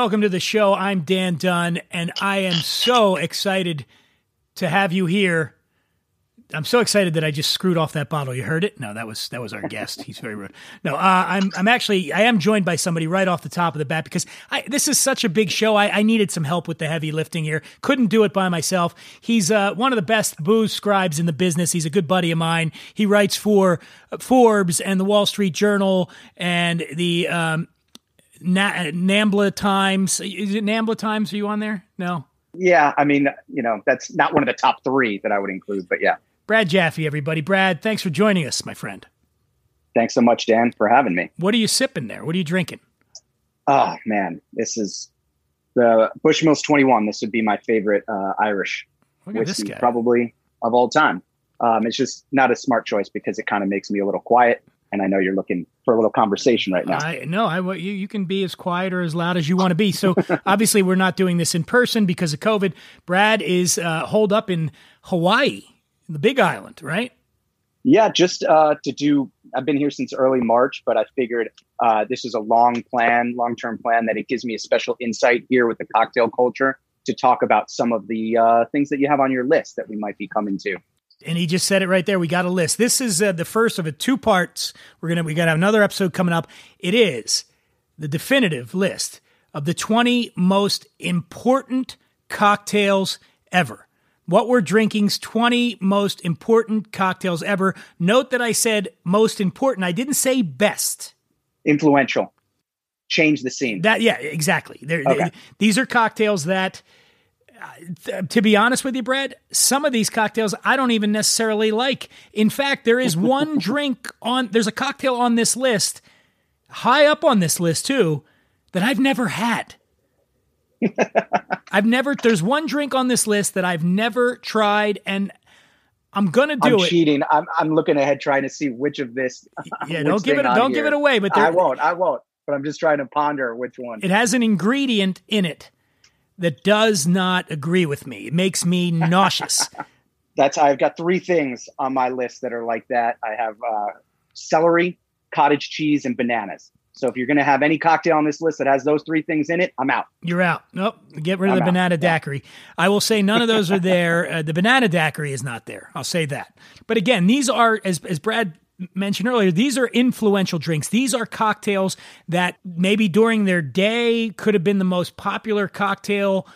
Welcome to the show. I'm Dan Dunn, and I am so excited to have you here. I'm so excited that I just screwed off that bottle. You heard it? No, that was that was our guest. He's very rude. No, uh, I'm I'm actually I am joined by somebody right off the top of the bat because I, this is such a big show. I, I needed some help with the heavy lifting here. Couldn't do it by myself. He's uh, one of the best booze scribes in the business. He's a good buddy of mine. He writes for Forbes and the Wall Street Journal and the um, Na- Nambla Times. Is it Nambla Times? Are you on there? No. Yeah, I mean, you know, that's not one of the top three that I would include, but yeah. Brad Japhe, everybody. Brad, thanks for joining us, my friend. Thanks so much, Dan, for having me. What are you sipping there? What are you drinking? Oh man, this is the Bushmills 21. This would be my favorite uh, Irish Look at this whiskey, probably of all time. Um, it's just not a smart choice because it kind of makes me a little quiet, and I know you're looking for a little conversation right now. I no, I you you can be as quiet or as loud as you want to be. So obviously we're not doing this in person because of COVID. Brad is uh, holed up in Hawaii, the Big Island, right? Yeah, just uh, to do. I've been here since early March, but I figured uh, this is a long plan, long term plan that it gives me a special insight here with the cocktail culture to talk about some of the uh, things that you have on your list that we might be coming to. And he just said it right there. We got a list. This is uh, the first of a two parts. We're gonna we got another episode coming up. It is the definitive list of the twenty most important cocktails ever. What we're drinking's 20 most important cocktails ever. Note that I said most important. I didn't say best. Influential, change the scene. That yeah, exactly. Okay. they- these are cocktails that, uh, to be honest with you, Brad, some of these cocktails I don't even necessarily like. In fact, there is one drink on. There's a cocktail on this list, high up on this list too, that I've never had. I've never. There's one drink on this list that I've never tried, and I'm gonna do I'm it. cheating. I'm, I'm looking ahead trying to see which of this. Yeah, don't give it. Don't give it away. But I won't. I won't. But I'm just trying to ponder which one. it has an ingredient in it that does not agree with me. It makes me nauseous. That's I've got three things on my list that are like that. I have uh, celery, cottage cheese, and bananas. So if you're going to have any cocktail on this list that has those three things in it, I'm out. You're out. Nope. Get rid of I'm the out. banana Yeah. daiquiri. I will say none of those are there. Uh, the banana daiquiri is not there. I'll say that. But again, these are, as, as Brad mentioned earlier, these are influential drinks. These are cocktails that maybe during their day could have been the most popular cocktail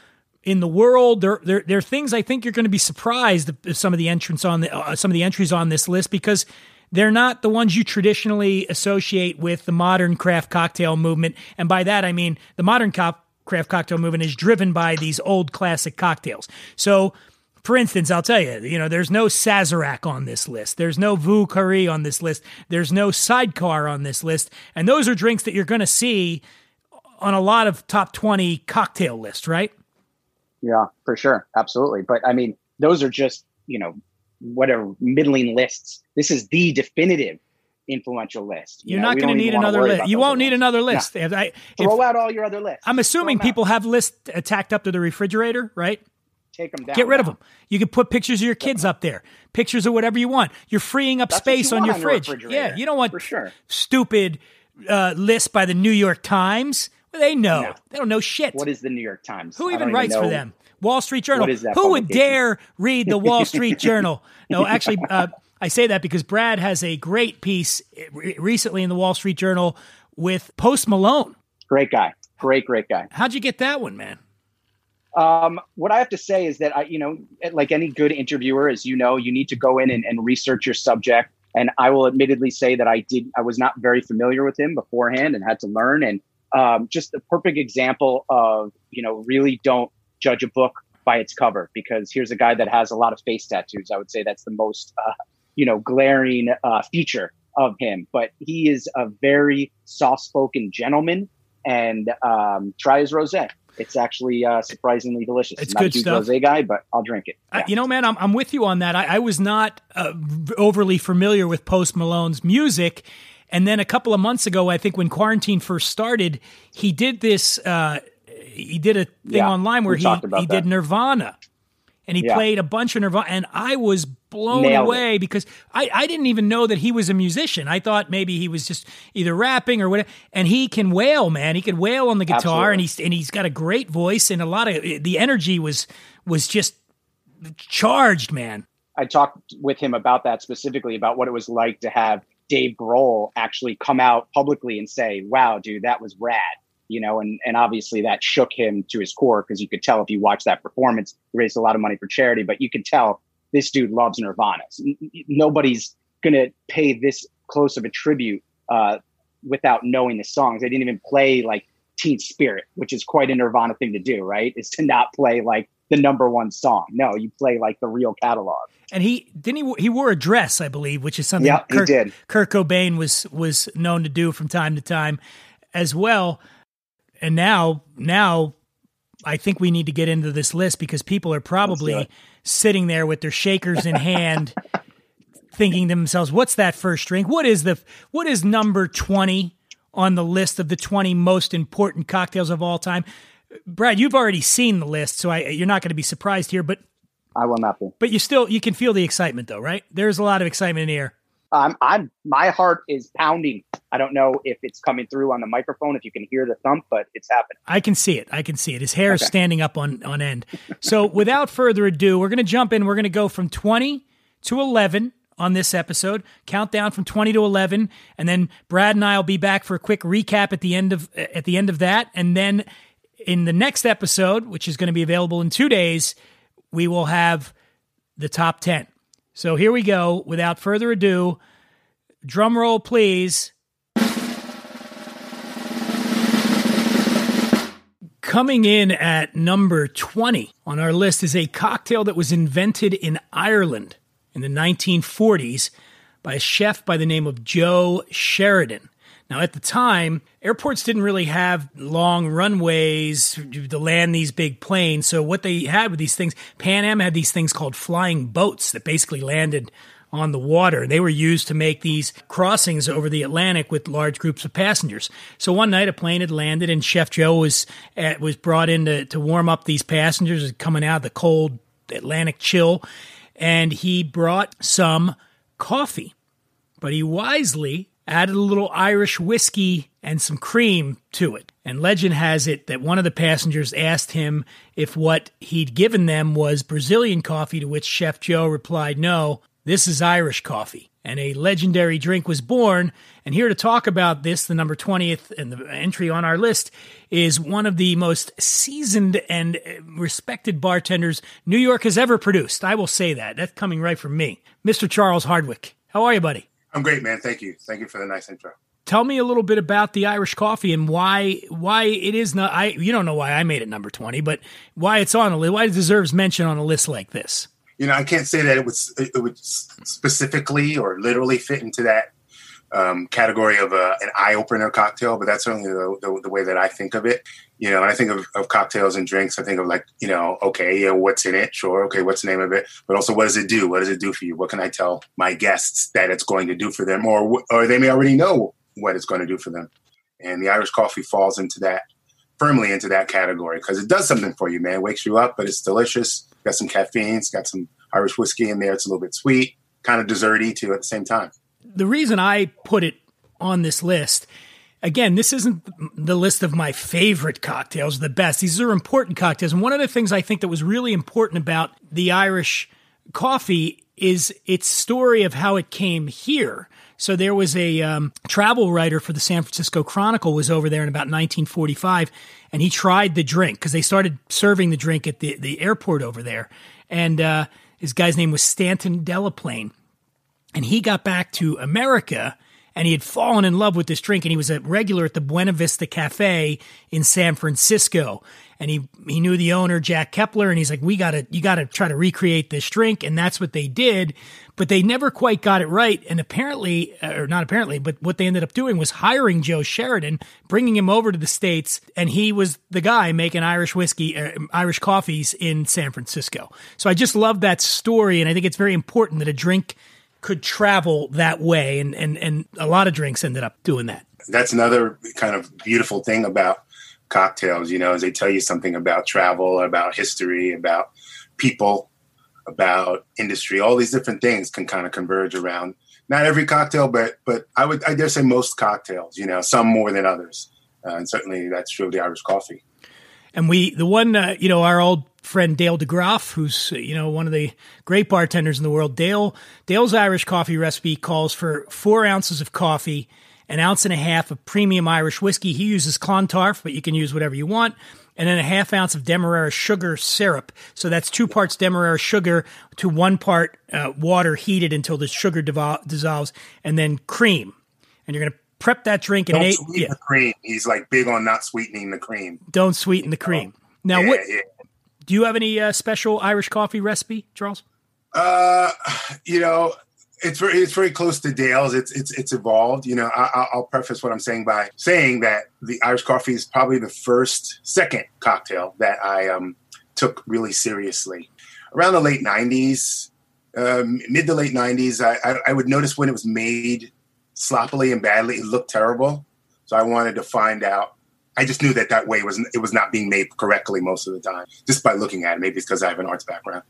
in the world. There, there, there are things I think you're going to be surprised if some of the entrants on the, uh, some of the entries on this list because they're not the ones you traditionally associate with the modern craft cocktail movement. And by that, I mean the modern co- craft cocktail movement is driven by these old classic cocktails. So, for instance, I'll tell you, you know, there's no Sazerac on this list. There's no Vieux Carré on this list. There's no Sidecar on this list. And those are drinks that you're going to see on a lot of top 20 cocktail lists, right? Yeah, for sure, absolutely. But I mean, those are just you know whatever middling lists. This is the definitive influential list. You You're know, not going to need another list. You won't need ones. another list. If I, if- Throw out all your other lists. I'm assuming Throw 'em out. people have lists tacked up to the refrigerator, right? Take them down. Get rid of them. You can put pictures of your kids up there, pictures of whatever you want. You're freeing up That's space you on your on fridge. yeah, you don't want sure. stupid uh, lists by the New York Times. Well, they know. No. They don't know shit. What is the New York Times? Who even writes for them? Wall Street Journal. What is that Who would dare read the Wall Street Journal? No, actually, uh, I say that because Brad has a great piece recently in the Wall Street Journal with Post Malone. Great guy. Great, great guy. How'd you get that one, man? Um, what I have to say is that I, you know, like any good interviewer, as you know, you need to go in and, and research your subject. And I will admittedly say that I did I was not very familiar with him beforehand and had to learn. And um, just a perfect example of you know really don't judge a book by its cover because here's a guy that has a lot of face tattoos. I would say that's the most uh, you know glaring uh, feature of him. But he is a very soft spoken gentleman. And um, try his rosé. It's actually uh, surprisingly delicious. It's I'm not good a huge stuff. rosé guy, but I'll drink it. Yeah. you know, man, I'm, I'm with you on that. I, I was not uh, overly familiar with Post Malone's music. And then a couple of months ago, I think when quarantine first started, he did this. Uh, he did a thing Yeah, online where he, he did. Nirvana, and he Yeah. played a bunch of Nirvana, and I was blown Nailed it. away because I, I didn't even know that he was a musician. I thought maybe he was just either rapping or whatever. And he can wail, man. He can wail on the guitar, and he's and he's got a great voice and a lot of the energy was was just charged, man. I talked with him about that specifically about what it was like to have Dave Grohl actually come out publicly and say, "Wow, dude, that was rad." You know, and and obviously that shook him to his core because you could tell if you watched that performance, he raised a lot of money for charity, but you could tell this dude loves Nirvana. Nobody's gonna pay this close of a tribute uh, without knowing the songs. They didn't even play like Teen Spirit, which is quite a Nirvana thing to do, right? Is to not play like the number one song. No, you play like the real catalog. And he didn't he he wore a dress, I believe, which is something Yeah, he did. Kurt Cobain was was known to do from time to time as well. And now now I think we need to get into this list because people are probably sitting there with their shakers in hand thinking to themselves, what's that first drink? What is the what is number 20 on the list of the 20 most important cocktails of all time? Brad, you've already seen the list, so I, you're not going to be surprised here, but I will not be. but you still you can feel the excitement though, right? There's a lot of excitement in the air. Um, I'm my heart is pounding. I don't know if it's coming through on the microphone, if you can hear the thump, but it's happening. I can see it. I can see it. His hair is standing up on on end. So without further ado, we're going to jump in. We're going to go from 20 to 11 on this episode. Countdown from 20 to 11, and then Brad and I will be back for a quick recap at the end of at the end of that, and then in the next episode, which is going to be available in 2 days, we will have the top 10. So here we go. Without further ado, drum roll please. Coming in at number 20 on our list is a cocktail that was invented in Ireland in the 1940s by a chef by the name of Joe Sheridan. Now, at the time, airports didn't really have long runways to land these big planes. So, what they had with these things, Pan Am had these things called flying boats that basically landed on the water. They were used to make these crossings over the Atlantic with large groups of passengers. So one night a plane had landed and Chef Joe was uh, was brought in to, to warm up these passengers coming out of the cold Atlantic chill and he brought some coffee. But he wisely added a little Irish whiskey and some cream to it. And legend has it that one of the passengers asked him if what he'd given them was Brazilian coffee, to which Chef Joe replied, No, this is Irish coffee. And a legendary drink was born. And here to talk about this, the number 20th and the entry on our list, is one of the most seasoned and respected bartenders New York has ever produced. I will say that. That's coming right from me. Mr. Charles Hardwick. How are you, buddy? I'm great, man. Thank you. Thank you for the nice intro. Tell me a little bit about the Irish coffee and why why it is not. I you don't know why I made it number twenty, but why it's on a list. Why it deserves mention on a list like this. You know, I can't say that it was it would specifically or literally fit into that um, category of a, an eye opener cocktail, but that's certainly the, the, the way that I think of it. You know, I think of, of cocktails and drinks, I think of like, you know, okay, yeah, what's in it? Sure. Okay, what's the name of it? But also, what does it do? What does it do for you? What can I tell my guests that it's going to do for them? Or, or they may already know what it's going to do for them. And the Irish coffee falls into that, firmly into that category because it does something for you, man. It wakes you up, but it's delicious. Got some caffeine. It's got some Irish whiskey in there. It's a little bit sweet, kind of desserty too at the same time. The reason I put it on this list, again, this isn't the list of my favorite cocktails, the best. These are important cocktails. And one of the things I think that was really important about the Irish coffee is its story of how it came here. So there was a um, travel writer for the San Francisco Chronicle was over there in about 1945, and he tried the drink because they started serving the drink at the, the airport over there. And uh, his guy's name was Stanton Delaplane. and he got back to America and he had fallen in love with this drink and he was a regular at the Buena Vista Cafe in San Francisco. And he he knew the owner Jack Koeppler and he's like we got to you got to try to recreate this drink and that's what they did. But they never quite got it right and apparently uh, or not apparently but what they ended up doing was hiring Joe Sheridan bringing him over to the states and he was the guy making Irish whiskey uh, Irish coffees in San Francisco. So I just love that story and I think it's very important that a drink could travel that way and and and a lot of drinks ended up doing that. That's another kind of beautiful thing about cocktails, you know, as they tell you something about travel, about history, about people, about industry, all these different things can kind of converge around not every cocktail, but but I would I dare say most cocktails, you know, some more than others, uh, and certainly that's true of the Irish coffee. And we, the one, uh, you know, our old friend Dale DeGroff, who's you know one of the great bartenders in the world. Dale Dale's Irish coffee recipe calls for four ounces of coffee an ounce and a half of premium Irish whiskey. He uses Clontarf, but you can use whatever you want. And then a half ounce of Demerara sugar syrup. So that's two parts Demerara sugar to one part uh, water heated until the sugar dissolves, and then cream. And you're going to prep that drink and Don't eight. sweeten the cream. He's like big on not sweetening the cream. Don't sweeten the cream. Now, yeah, what yeah. do you have any uh, special Irish coffee recipe, Charles? Uh, you know, it's very it's very close to Dale's. It's it's it's evolved. You know, I, I'll preface what I'm saying by saying that the Irish coffee is probably the first second cocktail that I um, took really seriously. Around the late '90s, um, mid to late '90s, I, I, I would notice when it was made sloppily and badly, it looked terrible. So I wanted to find out. I just knew that that way was it was not being made correctly most of the time, just by looking at it. Maybe it's because I have an arts background.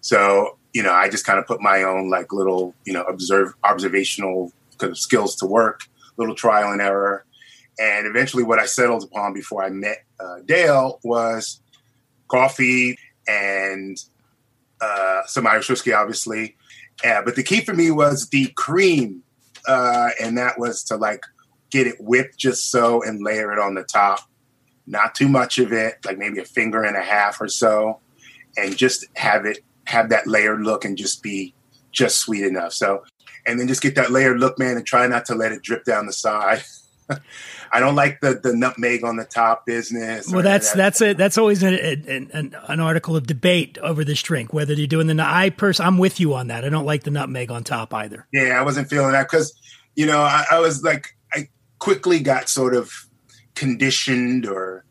So, you know, I just kind of put my own like little, you know, observe observational kind of skills to work, little trial and error. And eventually what I settled upon before I met uh, Dale was coffee and uh, some Irish whiskey, obviously. Uh, but the key for me was the cream. Uh, and that was to like get it whipped just so and layer it on the top. Not too much of it, like maybe a finger and a half or so, and just have it have that layered look and just be just sweet enough. So, and then just get that layered look, man, and try not to let it drip down the side. I don't like the the nutmeg on the top business. Well, that's that's it. That's always an, an, an article of debate over this drink. Whether you're doing the I person, I'm with you on that. I don't like the nutmeg on top either. Yeah, I wasn't feeling that because you know I, I was like I quickly got sort of conditioned or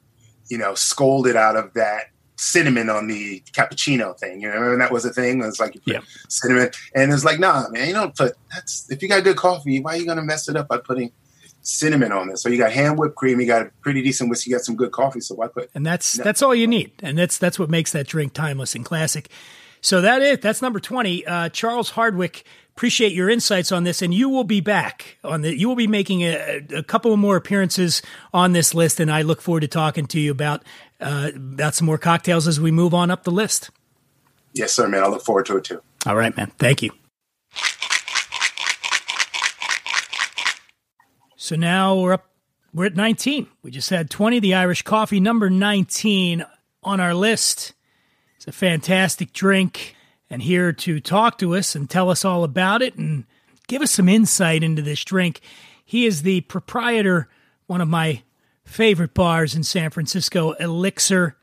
you know scolded out of that cinnamon on the cappuccino thing. You know, remember that was a thing. It was like you put Yeah. cinnamon, and it's like, nah, man, you don't put. That's if you got good coffee, why are you gonna mess it up by putting cinnamon on this. So you got hand whipped cream, you got a pretty decent whiskey, you got some good coffee. So why put? and that's that's all you need, and that's that's what makes that drink timeless and classic. So that it. That's number twenty. Uh, Charles Hardwick. Appreciate your insights on this, and you will be back on the. You will be making a, a couple more appearances on this list, and I look forward to talking to you about uh, about some more cocktails as we move on up the list. Yes, sir, man. I look forward to it too. All right, man. Thank you. So now we're up. We're at 19. We just had 20. The Irish coffee, number 19 on our list. It's a fantastic drink. And here to talk to us and tell us all about it and give us some insight into this drink. He is the proprietor, one of my favorite bars in San Francisco, Elixir.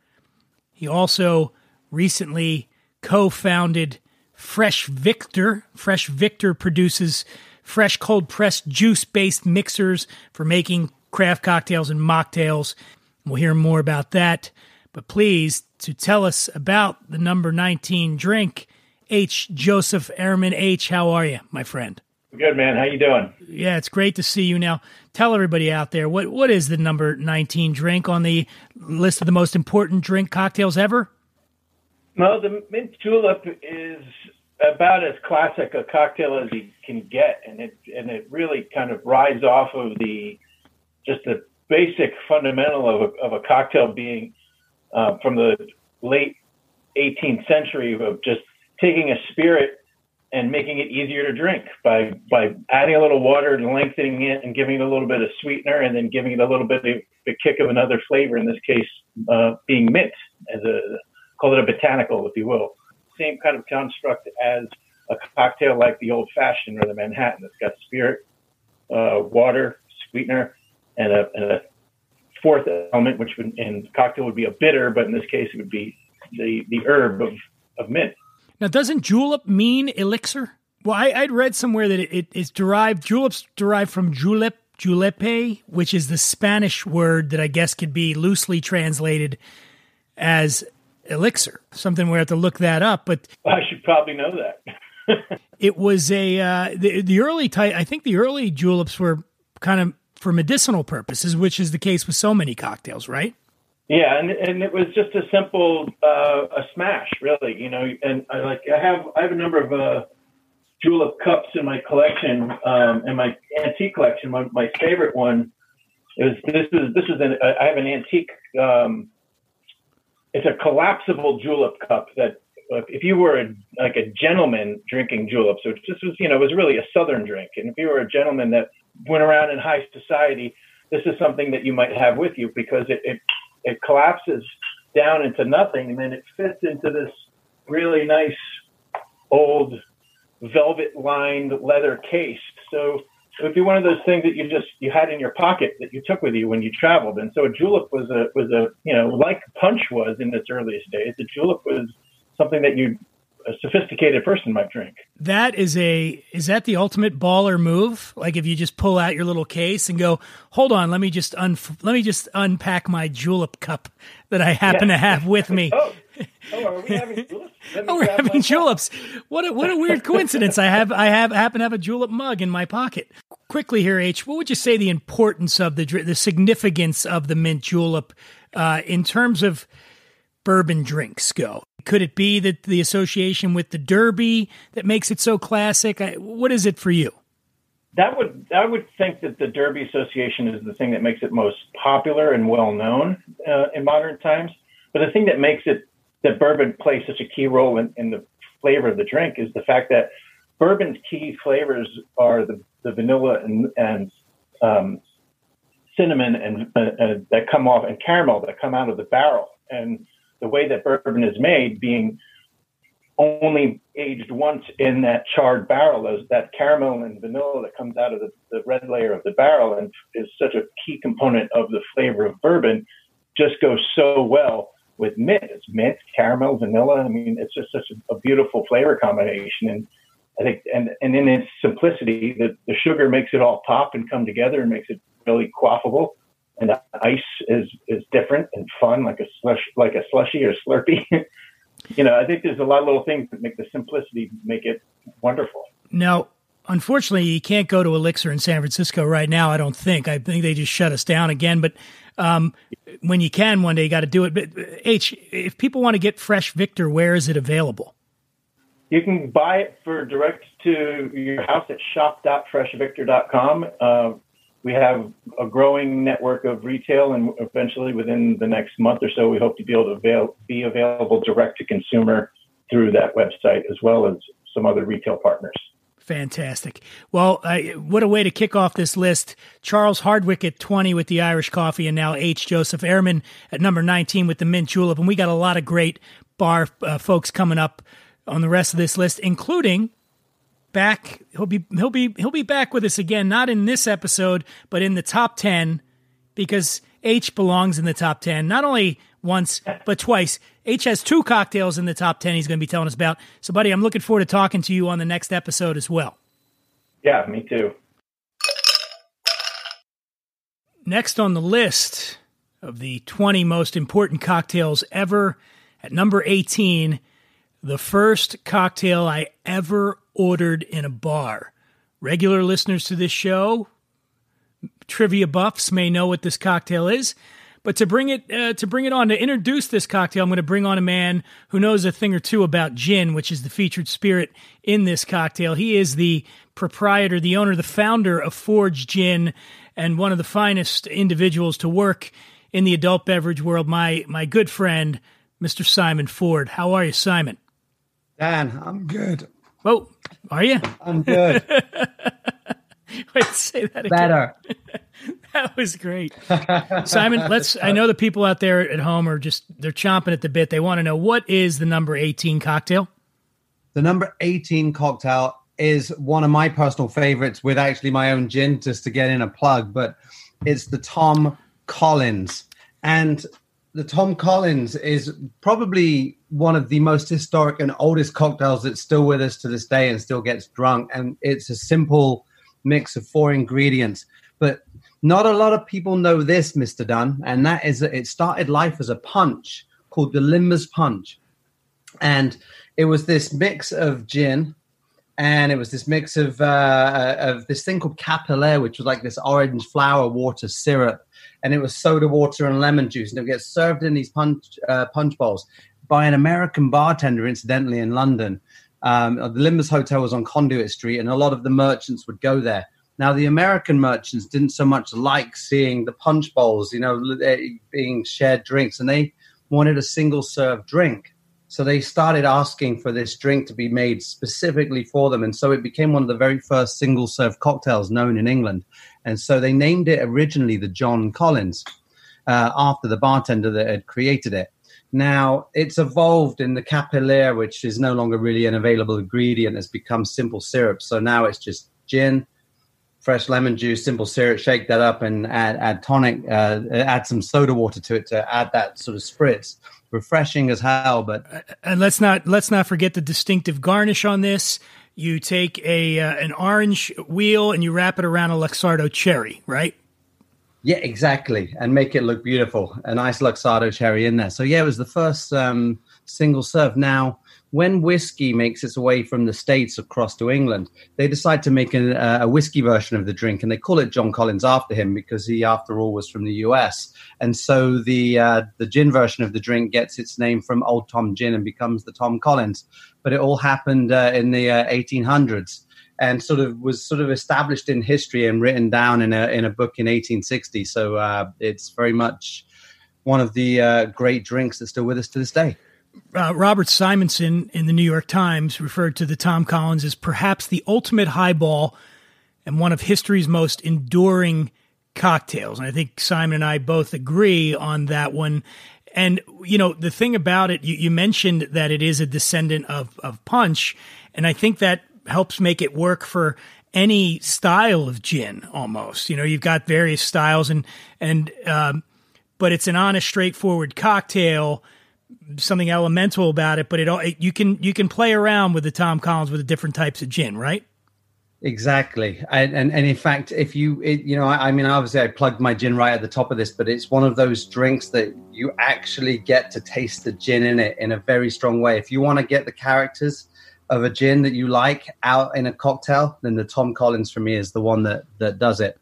He also recently co founded Fresh Victor. Fresh Victor produces fresh cold pressed juice based mixers for making craft cocktails and mocktails. We'll hear more about that. But please, to tell us about the number 19 drink, H. Joseph Ehrman. H, how are you, my friend? Good man. How you doing? Yeah, it's great to see you now. Tell everybody out there what what is the number 19 drink on the list of the most important drink cocktails ever? Well, the mint julep is about as classic a cocktail as you can get, and it and it really kind of rides off of the just the basic fundamental of a, of a cocktail being uh, from the late 18th century of just taking a spirit and making it easier to drink by by adding a little water and lengthening it and giving it a little bit of sweetener and then giving it a little bit of the kick of another flavor. In this case, uh, being mint as a call it a botanical, if you will. Same kind of construct as a cocktail like the old fashioned or the Manhattan that's got spirit, uh, water, sweetener, and a, and a fourth element, which would, in cocktail would be a bitter, but in this case it would be the, the herb of, of mint. Now, doesn't julep mean elixir? Well, I, would read somewhere that it, it is derived, juleps derived from julep, julepe, which is the Spanish word that I guess could be loosely translated as elixir. Something we have to look that up, but I should probably know that. it was a uh, the the early type. I think the early juleps were kind of for medicinal purposes, which is the case with so many cocktails, right? Yeah, and and it was just a simple uh, a smash, really. You know, and I like I have I have a number of uh, julep cups in my collection, um, in my antique collection. My, my favorite one is this is this is an I have an antique. Um, it's a collapsible julep cup that if you were a, like a gentleman drinking juleps, which this was you know was really a southern drink, and if you were a gentleman that went around in high society, this is something that you might have with you because it, it it collapses down into nothing and then it fits into this really nice old velvet lined leather case. So it would be one of those things that you just you had in your pocket that you took with you when you traveled. And so a julep was a was a you know like punch was in its earliest days. A julep was something that you a sophisticated person might drink. That is a is that the ultimate baller move? Like if you just pull out your little case and go, "Hold on, let me just un let me just unpack my julep cup that I happen yeah. to have with me." oh. Oh, are we having juleps? Oh, we're having juleps. What a, what a weird coincidence! I have I have happen to have a julep mug in my pocket. Quickly here, H. What would you say the importance of the the significance of the mint julep uh, in terms of bourbon drinks go? Could it be that the association with the Derby that makes it so classic? What is it for you? That would I would think that the Derby Association is the thing that makes it most popular and well known uh, in modern times. But the thing that makes it that bourbon plays such a key role in, in the flavor of the drink is the fact that bourbon's key flavors are the, the vanilla and, and um, cinnamon and uh, that come off and caramel that come out of the barrel. And the way that bourbon is made, being only aged once in that charred barrel, those, that caramel and vanilla that comes out of the, the red layer of the barrel and is such a key component of the flavor of bourbon, just goes so well with mint. It's mint, caramel, vanilla. I mean, it's just such a, beautiful flavor combination. And I think, and, and in its simplicity, the, the sugar makes it all pop and come together and makes it really quaffable and ice is is different and fun, like a slush, like a slushy or slurpee. you know, I think there's a lot of little things that make the simplicity make it wonderful. Now, unfortunately, you can't go to Elixir in San Francisco right now. I don't think. I think they just shut us down again. But um, when you can, one day you got to do it. But H, if people want to get Fresh Victor, where is it available? You can buy it for direct to your house at shop.freshvictor.com. Uh, we have a growing network of retail, and eventually, within the next month or so, we hope to be able to avail, be available direct to consumer through that website, as well as some other retail partners. Fantastic. Well, uh, what a way to kick off this list. Charles Hardwick at 20 with the Irish coffee, and now H. Joseph Ehrman at number 19 with the mint julep. And we got a lot of great bar uh, folks coming up on the rest of this list, including back. He'll be he'll be he'll be back with us again, not in this episode, but in the top ten, because H belongs in the top ten. Not only once but twice. H has two cocktails in the top ten. He's going to be telling us about. So, buddy, I'm looking forward to talking to you on the next episode as well. Yeah, me too. Next on the list of the 20 most important cocktails ever, at number 18, the first cocktail I ever ordered in a bar. Regular listeners to this show, trivia buffs may know what this cocktail is. But to bring it uh, to bring it on to introduce this cocktail, I'm going to bring on a man who knows a thing or two about gin, which is the featured spirit in this cocktail. He is the proprietor, the owner, the founder of Fords Gin, and one of the finest individuals to work in the adult beverage world. My my good friend, Mr. Simon Ford. How are you, Simon? Dan, I'm good. Oh, are you? I'm good. Wait, say that again. Better. that was great. Simon, let's I know the people out there at home are just they're chomping at the bit. They want to know what is the number 18 cocktail? The number 18 cocktail is one of my personal favorites with actually my own gin, just to get in a plug, but it's the Tom Collins. And the Tom Collins is probably one of the most historic and oldest cocktails that's still with us to this day and still gets drunk. And it's a simple mix of four ingredients. But not a lot of people know this, Mr. Dunn, and that is that it started life as a punch called the Limmer's Punch. And it was this mix of gin and it was this mix of uh, of this thing called Capillaire, which was like this orange flower water syrup, and it was soda water and lemon juice, and it gets served in these punch uh, punch bowls by an American bartender, incidentally, in London. Um, the Limmer's Hotel was on Conduit Street, and a lot of the merchants would go there. Now, the American merchants didn't so much like seeing the punch bowls, you know, being shared drinks, and they wanted a single serve drink. So they started asking for this drink to be made specifically for them. And so it became one of the very first single serve cocktails known in England. And so they named it originally the John Collins uh, after the bartender that had created it. Now it's evolved in the capillaire, which is no longer really an available ingredient, has become simple syrup. So now it's just gin, fresh lemon juice, simple syrup, shake that up and add, add tonic, uh, add some soda water to it to add that sort of spritz refreshing as hell. But uh, and let's not let's not forget the distinctive garnish on this. You take a uh, an orange wheel and you wrap it around a Luxardo cherry, right? Yeah, exactly, and make it look beautiful. A nice Luxardo cherry in there. So yeah, it was the first um, single serve. Now when whiskey makes its way from the states across to England, they decide to make a, a, whiskey version of the drink, and they call it John Collins after him because he, after all, was from the U.S. And so the uh, the gin version of the drink gets its name from Old Tom Gin and becomes the Tom Collins. But it all happened uh, in the uh, 1800s and sort of was sort of established in history and written down in a in a book in 1860. So uh, it's very much one of the uh, great drinks that's still with us to this day uh, Robert Simonson in the New York Times referred to the Tom Collins as perhaps the ultimate highball and one of history's most enduring cocktails. And I think Simon and I both agree on that one. And, you know, the thing about it, you, you mentioned that it is a descendant of, of punch. And I think that helps make it work for any style of gin almost. You know, you've got various styles and, and, um, but it's an honest, straightforward cocktail something elemental about it, but it, it you can you can play around with the Tom Collins with the different types of gin, right? Exactly, and and, and in fact, if you it, you know, I, I, mean, obviously, I plugged my gin right at the top of this, but it's one of those drinks that you actually get to taste the gin in it in a very strong way. If you want to get the characters of a gin that you like out in a cocktail, then the Tom Collins for me is the one that that does it.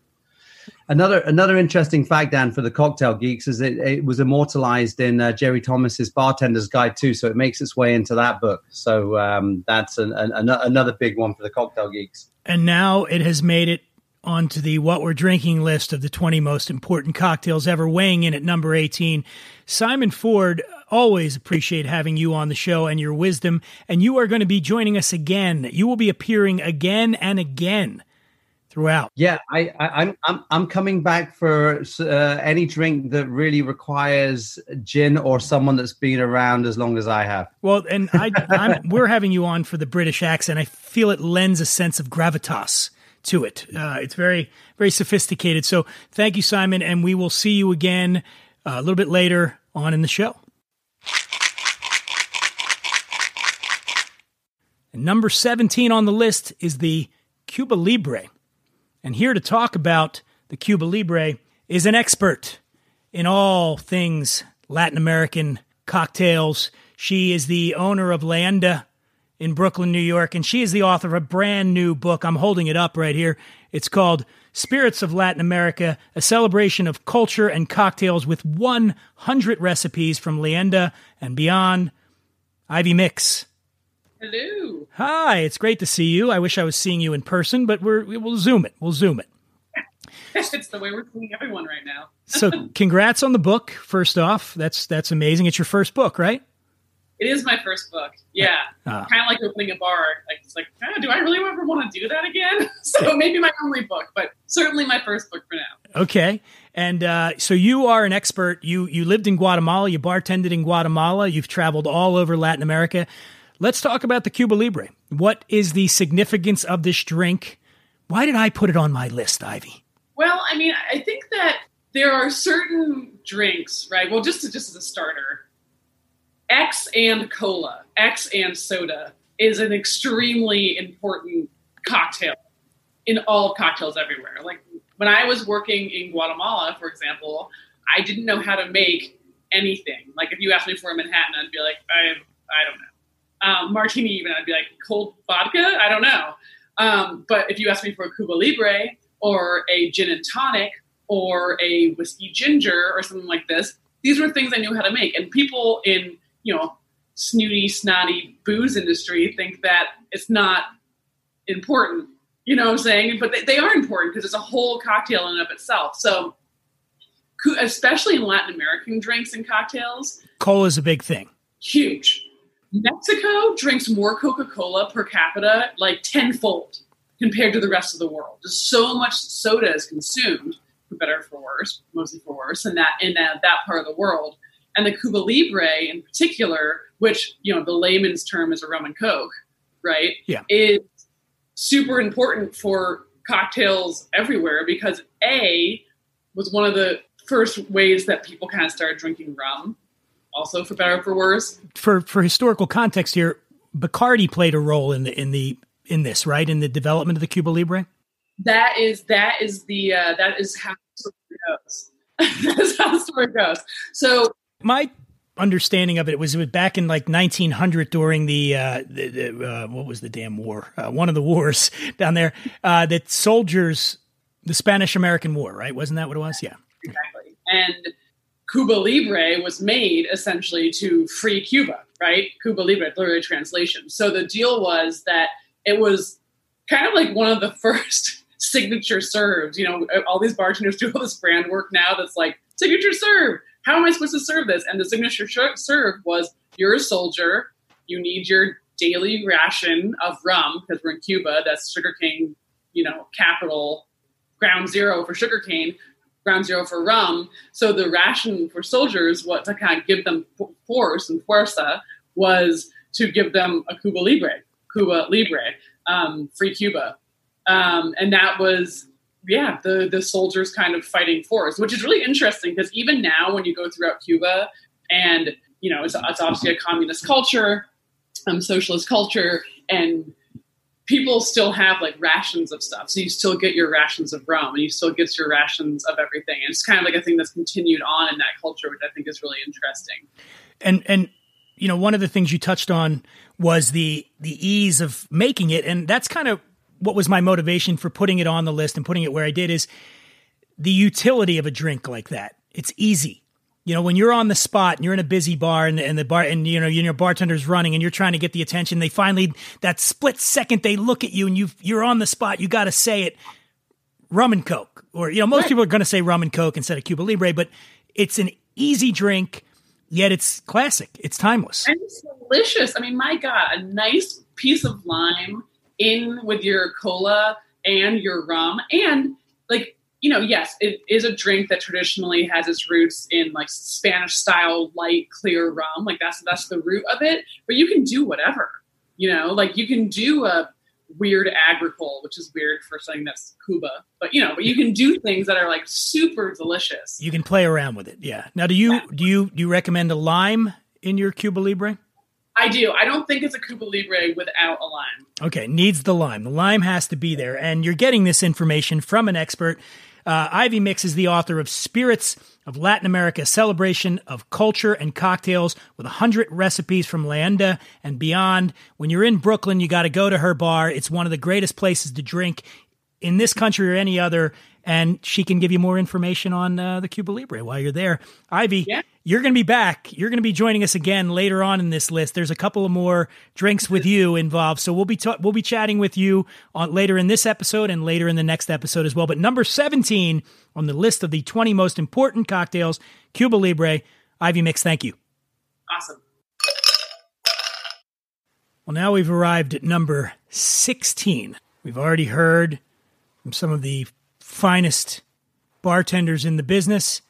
Another another interesting fact, Dan, for the cocktail geeks is it, it was immortalized in uh, Jerry Thomas's Bartender's Guide too, so it makes its way into that book. So um, that's an, an, another big one for the cocktail geeks. And now it has made it onto the what we're drinking list of the 20 most important cocktails ever, weighing in at number 18. Simon Ford, always appreciate having you on the show and your wisdom. And you are going to be joining us again. You will be appearing again and again throughout. Yeah, I, I, am I'm I'm coming back for uh, any drink that really requires gin or someone that's been around as long as I have. Well, and I, I'm, we're having you on for the British accent. I feel it lends a sense of gravitas to it. Uh, it's very very sophisticated. So thank you, Simon, and we will see you again uh, a little bit later on in the show. And number 17 on the list is the Cuba Libre. And here to talk about the Cuba Libre is an expert in all things Latin American cocktails. She is the owner of Leyenda in Brooklyn, New York, and she is the author of a brand new book. I'm holding it up right here. It's called Spirits of Latin America, a celebration of culture and cocktails with 100 recipes from Leyenda and beyond. Ivy Mix Hello. Hi, it's great to see you. I wish I was seeing you in person, but we're we'll zoom it. We'll zoom it. it's the way we're seeing everyone right now. so, congrats on the book. First off, that's that's amazing. It's your first book, right? It is my first book. Yeah, uh, kind of like opening a bar. Like it's like, oh, do I really ever want to do that again? so maybe my only book, but certainly my first book for now. Okay, and uh, so you are an expert. You you lived in Guatemala. You bartended in Guatemala. You've traveled all over Latin America. Let's talk about the Cuba Libre. What is the significance of this drink? Why did I put it on my list, Ivy? Well, I mean, I think that there are certain drinks, right? Well, just to, just as a starter, X and cola, X and soda is an extremely important cocktail in all cocktails everywhere. Like when I was working in Guatemala, for example, I didn't know how to make anything. Like if you asked me for a Manhattan, I'd be like, I, I don't know. Um, martini, even I'd be like cold vodka. I don't know. Um, but if you ask me for a Cuba Libre or a gin and tonic or a whiskey ginger or something like this, these were things I knew how to make. And people in you know snooty, snotty booze industry think that it's not important. You know what I'm saying? But they, they are important because it's a whole cocktail in and of itself. So, especially in Latin American drinks and cocktails, cola is a big thing. Huge. Mexico drinks more Coca Cola per capita, like tenfold compared to the rest of the world. Just so much soda is consumed, for better or for worse, mostly for worse, in that in that, that part of the world. And the Cuba Libre, in particular, which you know the layman's term is a rum and coke, right? Yeah, is super important for cocktails everywhere because a was one of the first ways that people kind of started drinking rum also for better or for worse. For for historical context here, Bacardi played a role in the in the in this, right? In the development of the Cuba Libre? That is that is the uh, that is how the story goes. That's how the story goes. So my understanding of it was it was back in like 1900 during the, uh, the, the uh, what was the damn war? Uh, one of the wars down there uh, that soldiers, the Spanish American War, right? Wasn't that what it was? Yeah, exactly. And Cuba Libre was made essentially to free Cuba, right? Cuba Libre, literary translation. So the deal was that it was kind of like one of the first signature serves. You know, all these bartenders do all this brand work now that's like signature serve. How am I supposed to serve this? And the signature serve was you're a soldier, you need your daily ration of rum because we're in Cuba. That's sugarcane, you know, capital, ground zero for sugarcane ground zero for rum. So the ration for soldiers, what to kind of give them force and fuerza, was to give them a Cuba Libre, Cuba Libre, um, free Cuba, um, and that was yeah the the soldiers kind of fighting force, which is really interesting because even now when you go throughout Cuba, and you know it's, it's obviously a communist culture, um, socialist culture, and people still have like rations of stuff. So you still get your rations of rum and you still get your rations of everything. And it's kind of like a thing that's continued on in that culture, which I think is really interesting. And and you know, one of the things you touched on was the the ease of making it, and that's kind of what was my motivation for putting it on the list and putting it where I did is the utility of a drink like that. It's easy you know, when you're on the spot and you're in a busy bar and, and the bar and you know your bartender's running and you're trying to get the attention, they finally that split second they look at you and you you're on the spot. You got to say it, rum and coke, or you know most right. people are going to say rum and coke instead of Cuba Libre, but it's an easy drink, yet it's classic. It's timeless and it's delicious. I mean, my God, a nice piece of lime in with your cola and your rum, and like you know, yes, it is a drink that traditionally has its roots in like Spanish style light clear rum. Like that's that's the root of it. But you can do whatever. You know, like you can do a weird agricole, which is weird for something that's Cuba. But you know, but you can do things that are like super delicious. You can play around with it. Yeah. Now, do you do you do you recommend a lime in your Cuba Libre? I do. I don't think it's a Cuba Libre without a lime. Okay, needs the lime. The lime has to be there, and you're getting this information from an expert. Uh, Ivy Mix is the author of Spirits of Latin America, celebration of culture and cocktails with 100 recipes from Leyenda and beyond. When you're in Brooklyn, you got to go to her bar. It's one of the greatest places to drink in this country or any other and she can give you more information on uh, the Cuba Libre while you're there. Ivy, yeah. You're going to be back. You're going to be joining us again later on in this list. There's a couple of more drinks with you involved, so we'll be ta- we'll be chatting with you on later in this episode and later in the next episode as well. But number 17 on the list of the 20 most important cocktails, Cuba Libre. Ivy Mix, thank you. Awesome. Well, now we've arrived at number 16. We've already heard from some of the finest bartenders in the business.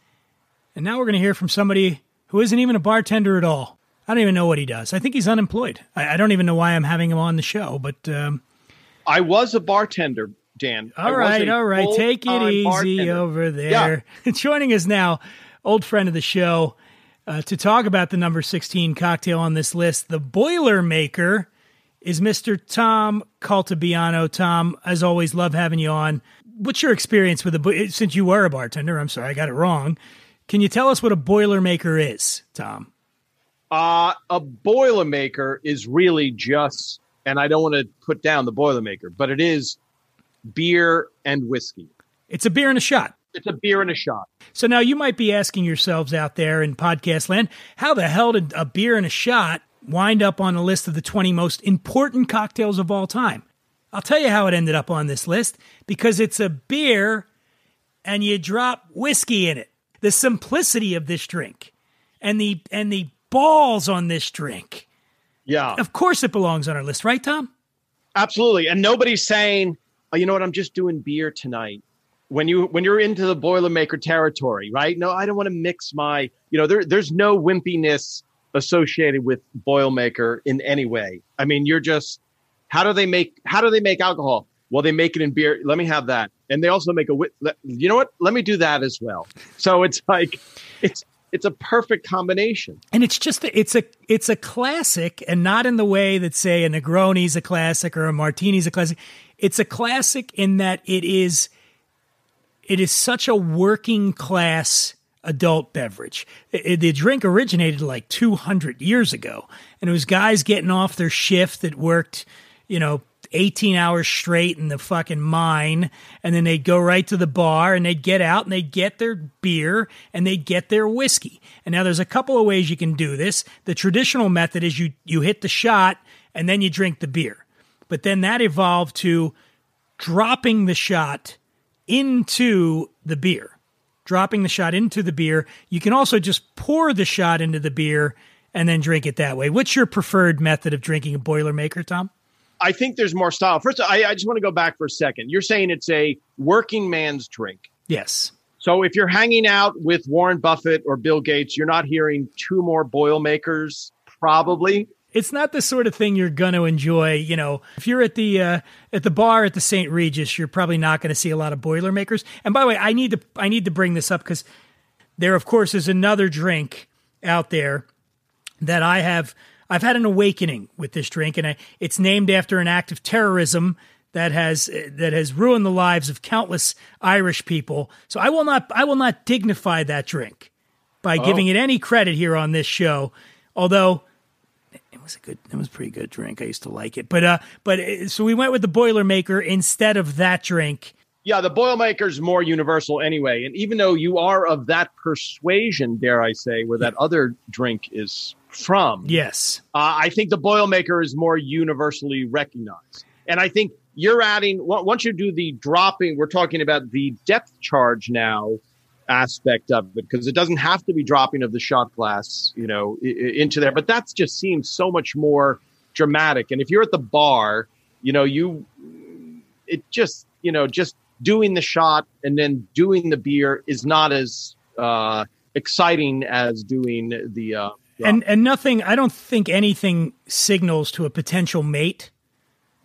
And now we're going to hear from somebody who isn't even a bartender at all. I don't even know what he does. I think he's unemployed. I, I don't even know why I'm having him on the show, but um, I was a bartender, Dan. All right, all right. Take it easy bartender. over there. Joining us now, old friend of the show, uh, to talk about the number 16 cocktail on this list, the Boilermaker, is Mr. Tom Caltabiano. Tom, as always, love having you on. What's your experience with a, bo- since you were a bartender? I'm sorry, I got it wrong. Can you tell us what a Boilermaker is, Tom? Uh, a Boilermaker is really just, and I don't want to put down the Boilermaker, but it is beer and whiskey. It's a beer and a shot. It's a beer and a shot. So now you might be asking yourselves out there in podcast land, how the hell did a beer and a shot wind up on the list of the 20 most important cocktails of all time? I'll tell you how it ended up on this list because it's a beer and you drop whiskey in it. The simplicity of this drink and the and the balls on this drink. Yeah, Of course it belongs on our list, right, Tom? absolutely. And nobody's saying, oh, you know what? I'm just doing beer tonight. When you when you're into the Boilermaker territory, right? No, I don't want to mix my. You know, there there's no wimpiness associated with Boilermaker in any way. I mean, you're just how do they make how do they make alcohol? Well, they make it in beer. Let me have that, and they also make a. le- You know what? Let me do that as well. So it's like it's it's a perfect combination. and it's just it's a it's a classic and not in the way that say a negroni's a classic or a martini's a classic it's a classic in that it is it is such a working class adult beverage the drink originated like 200 years ago and it was guys getting off their shift that worked you know 18 hours straight in the fucking mine and then they'd go right to the bar and they'd get out and they'd get their beer and they'd get their whiskey. And now there's a couple of ways you can do this. The traditional method is you you hit the shot and then you drink the beer. But then that evolved to dropping the shot into the beer. Dropping the shot into the beer. You can also just pour the shot into the beer and then drink it that way. What's your preferred method of drinking a boilermaker tom I think there's more style. First, I, I just want to go back for a second. You're saying it's a working man's drink. yes So if you're hanging out with Warren Buffett or Bill Gates, you're not hearing two more Boilermakers, probably. it's not the sort of thing you're going to enjoy. You know, if you're at the uh, at the bar at the St. Regis, you're probably not going to see a lot of Boilermakers. And by the way, I need to I need to bring this up because there, of course, is another drink out there that I have. I've had an awakening with this drink, and I, it's named after an act of terrorism that has that has ruined the lives of countless Irish people. So I will not I will not dignify that drink by giving it any credit here on this show. Although it was a good it was a pretty good drink. I used to like it. But uh but uh, so we went with the Boilermaker instead of that drink. Yeah, the Boilermaker's more universal anyway. And even though you are of that persuasion, dare I say, where that other drink is from, Yes. uh, I think the Boilermaker is more universally recognized. And I think you're adding, once you do the dropping, we're talking about the depth charge now aspect of it, because it doesn't have to be dropping of the shot glass, you know, into there. But that just seems so much more dramatic. And if you're at the bar, you know, you, it just, you know, just doing the shot and then doing the beer is not as uh, exciting as doing the, uh, And and nothing I don't think anything signals to a potential mate.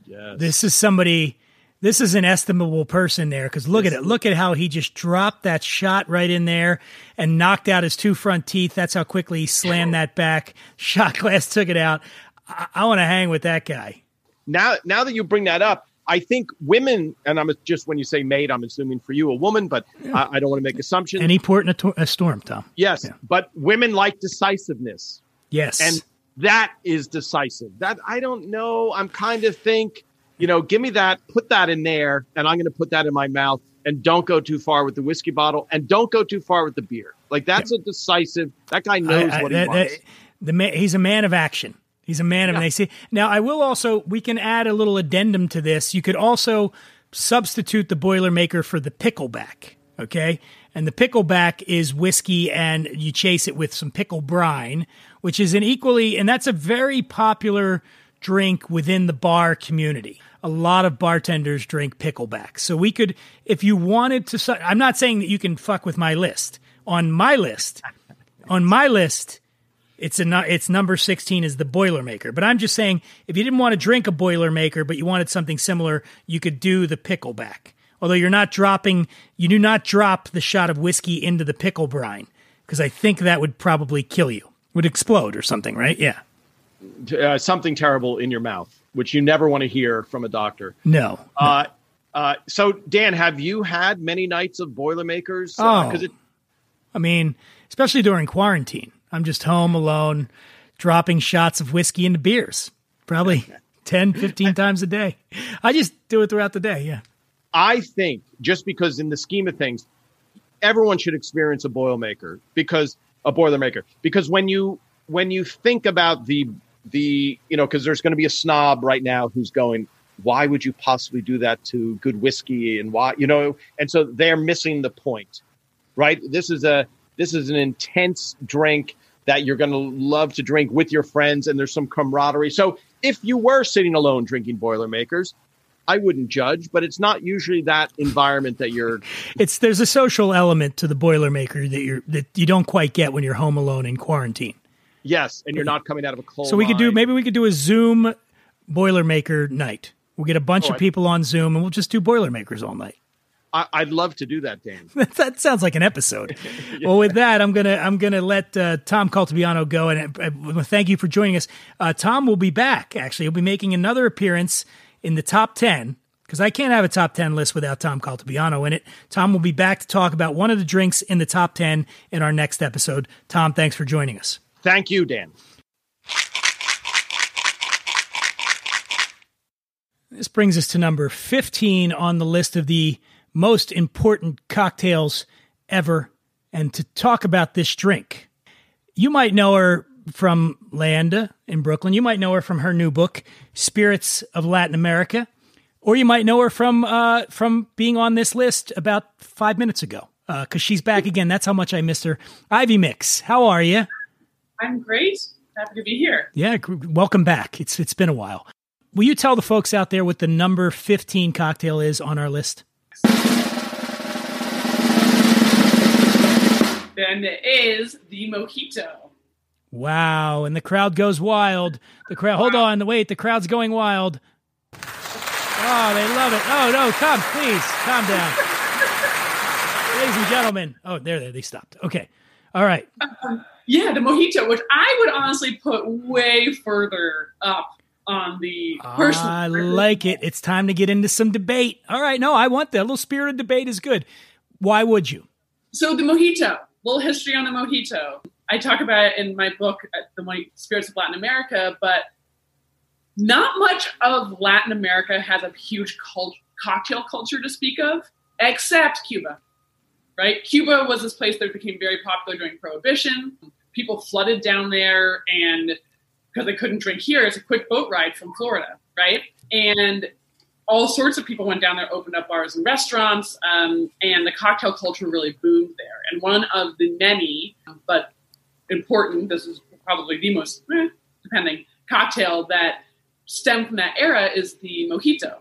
yes. This is somebody this is an estimable person there because look at it. Look at how he just dropped that shot right in there and knocked out his two front teeth. That's how quickly he slammed that back. Shot glass took it out. I, I want to hang with that guy. now now that you bring that up, I think women, and I'm just when you say maid, I'm assuming for you a woman, but I, I don't want to make assumptions. Any port in a, to- a storm, Tom. yes, Yeah. but women like decisiveness, Yes. and that is decisive. That I don't know. I'm kind of think, you know, give me that, put that in there, and I'm going to put that in my mouth. And don't go too far with the whiskey bottle, and don't go too far with the beer. Like that's a decisive. That guy knows I- I- what he that- wants. that- the man, he's a man of action. He's a man of Yeah. Now I will also we can add a little addendum to this. You could also substitute the Boilermaker for the pickleback. Okay, and the pickleback is whiskey, and you chase it with some pickle brine, which is an equally and that's a very popular drink within the bar community. A lot of bartenders drink pickleback. So we could, if you wanted to, I'm not saying that you can fuck with my list. On my list, on my list, It's a it's number 16 is the Boilermaker. But I'm just saying if you didn't want to drink a Boilermaker but you wanted something similar, you could do the pickleback. Although you're not dropping you do not drop the shot of whiskey into the pickle brine because I think that would probably kill you. Would explode or something, right? Yeah. Uh, something terrible in your mouth, which you never want to hear from a doctor. No. Uh, uh, so, Dan, have you had many nights of Boilermakers? Oh. Because it I mean, especially during quarantine. I'm just home alone, dropping shots of whiskey into beers, probably 10, 15 times a day. I just do it throughout the day. Yeah. I think just because in the scheme of things, everyone should experience a Boilermaker because a Boilermaker because when you when you think about the the you know because there's going to be a snob right now who's going why would you possibly do that to good whiskey and why you know and so they're missing the point right this is a this is an intense drink that you're going to love to drink with your friends and there's some camaraderie so if you were sitting alone drinking boilermakers i wouldn't judge but it's not usually that environment that you're It's there's a social element to the Boilermaker that you're that you don't quite get when you're home alone in quarantine. yes and you're not coming out of a cold So we could do maybe we could do a Zoom Boilermaker night. We'll get a bunch of people on Zoom and we'll just do Boilermakers all night. I, i'd love to do that dan that sounds like an episode. Well, with that, I'm gonna I'm gonna let uh, Tom Caltabiano go, and uh, thank you for joining us. Uh, Tom will be back. Actually, he'll be making another appearance in the top ten because I can't have a top ten list without Tom Caltabiano in it. Tom will be back to talk about one of the drinks in the top ten in our next episode. Tom, thanks for joining us. thank you dan This brings us to number 15 on the list of the most important cocktails ever. And to talk about this drink, you might know her from Leyenda in Brooklyn. You might know her from her new book, Spirits of Latin America. Or you might know her from uh, from being on this list about five minutes ago, because she's back again. That's how much I missed her. Ivy Mix, how are you? I'm great. Happy to be here. Yeah, welcome back. It's it's been a while. Will you tell the folks out there what the number 15 cocktail is on our list? Then it is the mojito. Wow, and the crowd goes wild. The crowd Hold on, wait, the crowd's going wild. Oh, they love it. Oh, no, come, please, calm down. Ladies and gentlemen. Oh, there, there, they stopped. Okay. All right. Um, yeah, the mojito, which I would honestly put way further up on the personal. I like it. It's time to get into some debate. All right, no, I want that. A little of debate is good. Why would you? So the mojito, little history on the mojito. I talk about it in my book, uh, The Spirits of Latin America, but not much of Latin America has a huge cult- cocktail culture to speak of, except Cuba. Right? Cuba was this place that became very popular during Prohibition. People flooded down there, and because they couldn't drink here, it's a quick boat ride from Florida, right? And all sorts of people went down there, opened up bars and restaurants, um, and the cocktail culture really boomed there. And one of the many, but important, this is probably the most, eh, depending, cocktail that stemmed from that era is the mojito.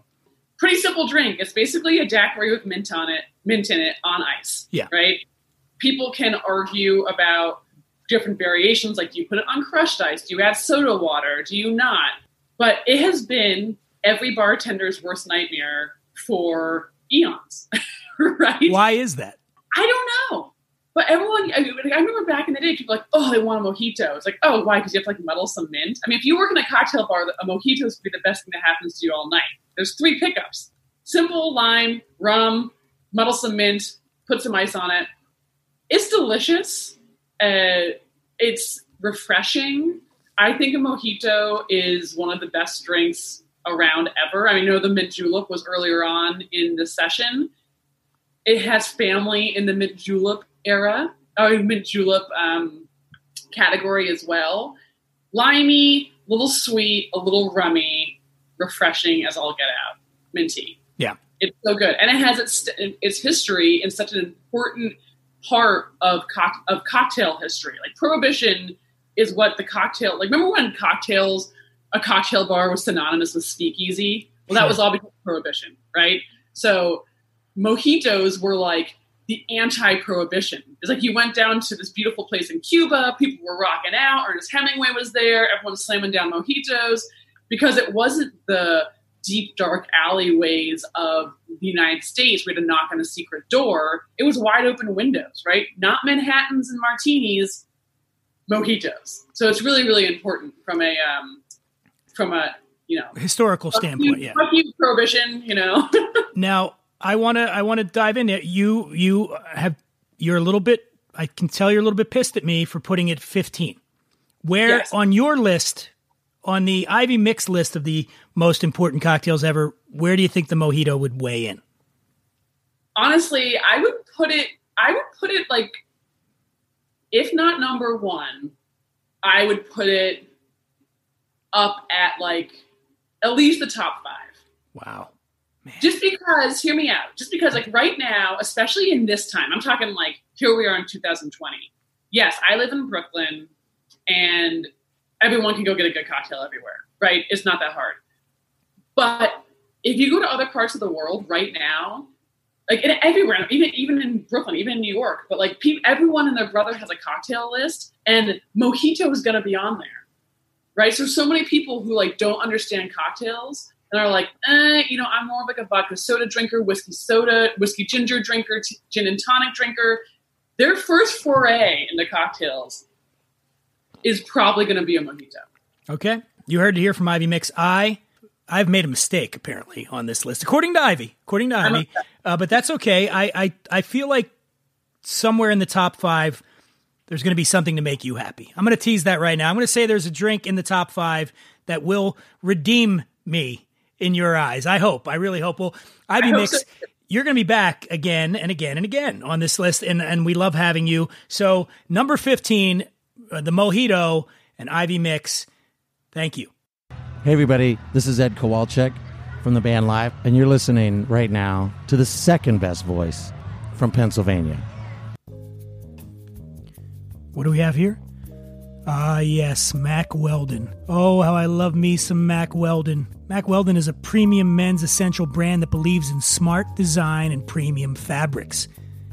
Pretty simple drink. It's basically a daiquiri with mint on it, mint in it on ice. Yeah. Right. People can argue about different variations, like do you put it on crushed ice? Do you add soda water? Do you not? But it has been every bartender's worst nightmare for eons, right? Why is that? I don't know. But everyone, I, mean, I remember back in the day, people were like, oh, they want a mojito. It's like, oh, why? Because you have to like muddle some mint. I mean, if you work in a cocktail bar, a mojito is be the best thing that happens to you all night. There's three pickups: simple lime, rum, muddle some mint, put some ice on it. It's delicious. Uh, it's refreshing. I think a mojito is one of the best drinks around ever. I know the mint julep was earlier on in the session. It has family in the mint julep era, or mint julep um, category as well. Limey, a little sweet, a little rummy, refreshing as all get out. Minty. Yeah. It's so good, and it has its its history in such an important part of cock- of cocktail history. Like prohibition is what the cocktail. Like remember when cocktails, a cocktail bar was synonymous with speakeasy. Well, that was all because of prohibition, right? So mojitos were like the anti-prohibition. It's like you went down to this beautiful place in Cuba, people were rocking out, Ernest Hemingway was there, everyone's slamming down mojitos because it wasn't the deep dark alleyways of the United States We had to knock on a secret door. It was wide open windows, right? Not Manhattans and martinis, mojitos. So it's really, really important from a um, from a you know historical standpoint. you, Yeah. you, prohibition. You know, Now, I want to I want to dive in. You you have you're a little bit. I can tell you're a little bit pissed at me for putting it 15. Where Yes. on your list, on the Ivy Mix list of the most important cocktails ever, where do you think the mojito would weigh in? honestly, I would put it. I would put it like, if not number one, I would put it up at like at least the top five. Wow. just because hear me out just because like right now especially in this time i'm talking like here we are in 2020 yes i live in brooklyn and everyone can go get a good cocktail everywhere right? It's not that hard. But if you go to other parts of the world right now like in, everywhere even even in brooklyn even in new york but like pe- everyone and their brother has a cocktail list and mojito is going to be on there right? So so many people who like don't understand cocktails and are like, eh, you know, I'm more of like a vodka soda drinker, whiskey soda, whiskey ginger drinker, t- gin and tonic drinker. Their first foray into cocktails is probably going to be a mojito. Okay. You heard to hear from Ivy Mix. I I've made a mistake apparently on this list, according to Ivy. According to Ivy, uh, but that's okay. I, I I feel like somewhere in the top five, there's going to be something to make you happy. I'm going to tease that right now. I'm going to say there's a drink in the top five that will redeem me in your eyes. I hope. I really hope. Well, Ivy hope Mix. so. You're going to be back again and again and again on this list, and, and we love having you. So, number 15, uh, the Mojito and Ivy Mix. Thank you. Hey, everybody, this is Ed Kowalczyk from the band Live, and you're listening right now to the second best voice from Pennsylvania. What do we have here? Ah, yes, Mack Weldon. Oh, how I love me some Mack Weldon. Mack Weldon is a premium men's essential brand that believes in smart design and premium fabrics.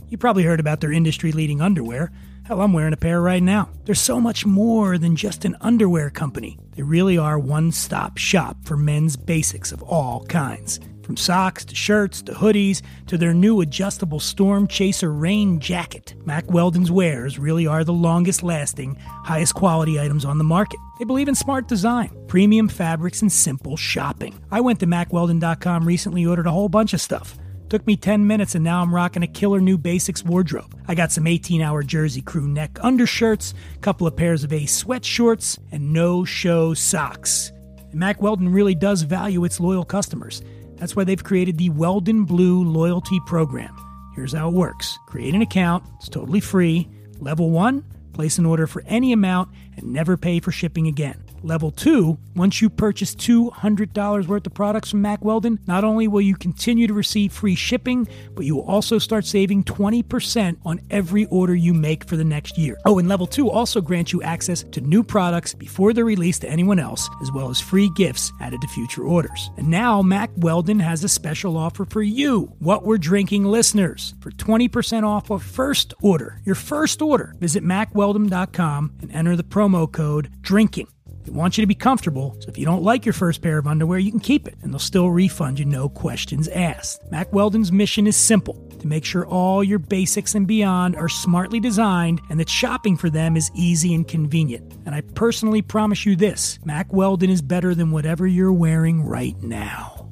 You probably heard about their industry leading underwear. Hell, I'm wearing a pair right now. They're so much more than just an underwear company. They really are one stop shop for men's basics of all kinds. From socks to shirts to hoodies to their new adjustable Storm Chaser rain jacket, Mack Weldon's wares really are the longest lasting, highest quality items on the market. They believe in smart design, premium fabrics, and simple shopping. I went to MackWeldon.com recently, ordered a whole bunch of stuff. Took me 10 minutes and now I'm rocking a killer new basics wardrobe. I got some 18 hour jersey crew neck undershirts, couple of pairs of Ace sweatshorts, and no show socks. And Mack Weldon really does value its loyal customers. That's why they've created the Weldon Blue Loyalty Program. Here's how it works create an account, it's totally free. Level one, place an order for any amount and never pay for shipping again. Level two, once you purchase $200 worth of products from Mack Weldon, not only will you continue to receive free shipping, but you will also start saving 20% on every order you make for the next year. Oh, and level two also grants you access to new products before they're released to anyone else, as well as free gifts added to future orders. And now Mack Weldon has a special offer for you, what we're drinking listeners, for 20% off a first order. Your first order. Visit mackweldon.com and enter the promo code DRINKING. They want you to be comfortable, so if you don't like your first pair of underwear, you can keep it, and they'll still refund you, no questions asked. Mack Weldon's mission is simple to make sure all your basics and beyond are smartly designed and that shopping for them is easy and convenient. And I personally promise you this Mack Weldon is better than whatever you're wearing right now.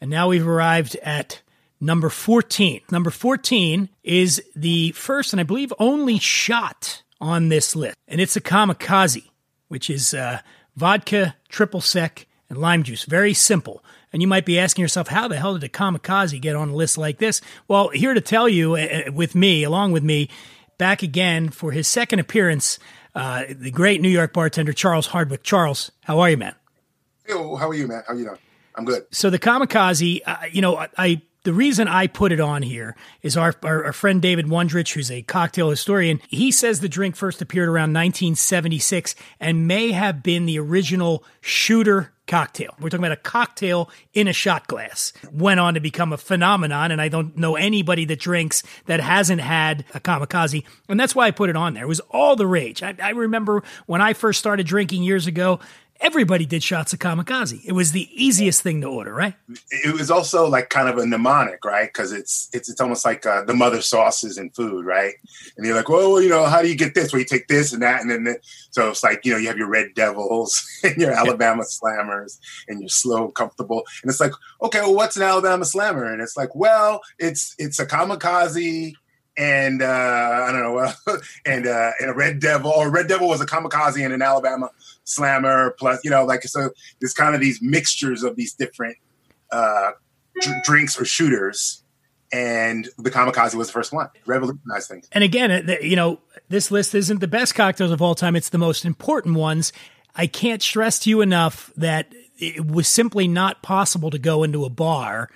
And now we've arrived at number 14. Number 14 is the first and I believe only shot on this list. And it's a kamikaze, which is uh, vodka, triple sec, and lime juice. Very simple. And you might be asking yourself, how the hell did a kamikaze get on a list like this? Well, here to tell you, uh, with me, along with me, back again for his second appearance, uh, the great New York bartender, Charles Hardwick. Charles, how are you, man? Hey, how are you, man? How you doing? I'm good. So the kamikaze, uh, you know, I, I the reason I put it on here is our, our, our friend David Wondrich, who's a cocktail historian. He says the drink first appeared around 1976 and may have been the original shooter cocktail. We're talking about a cocktail in a shot glass. Went on to become a phenomenon, and I don't know anybody that drinks that hasn't had a kamikaze. And that's why I put it on there. It was all the rage. I, I remember when I first started drinking years ago, everybody did shots of kamikaze. It was the easiest thing to order, right? It was also like kind of a mnemonic, right? Because it's it's it's almost like uh, the mother sauces in food, right? And you're like, well, you know, how do you get this? Well, you take this and that, and then the, so it's like you know, you have your Red Devils and your Alabama Slammers and your slow, comfortable, and it's like, okay, well, what's an Alabama Slammer? And it's like, well, it's it's a kamikaze and uh, I don't know, and uh, and a Red Devil, or Red Devil was a kamikaze and an Alabama slammer. Plus, you know, like so, there's kind of these mixtures of these different uh, dr- drinks or shooters, and the kamikaze was the first one. Revolutionized things. And again, you know, this list isn't the best cocktails of all time; it's the most important ones. I can't stress to you enough that it was simply not possible to go into a bar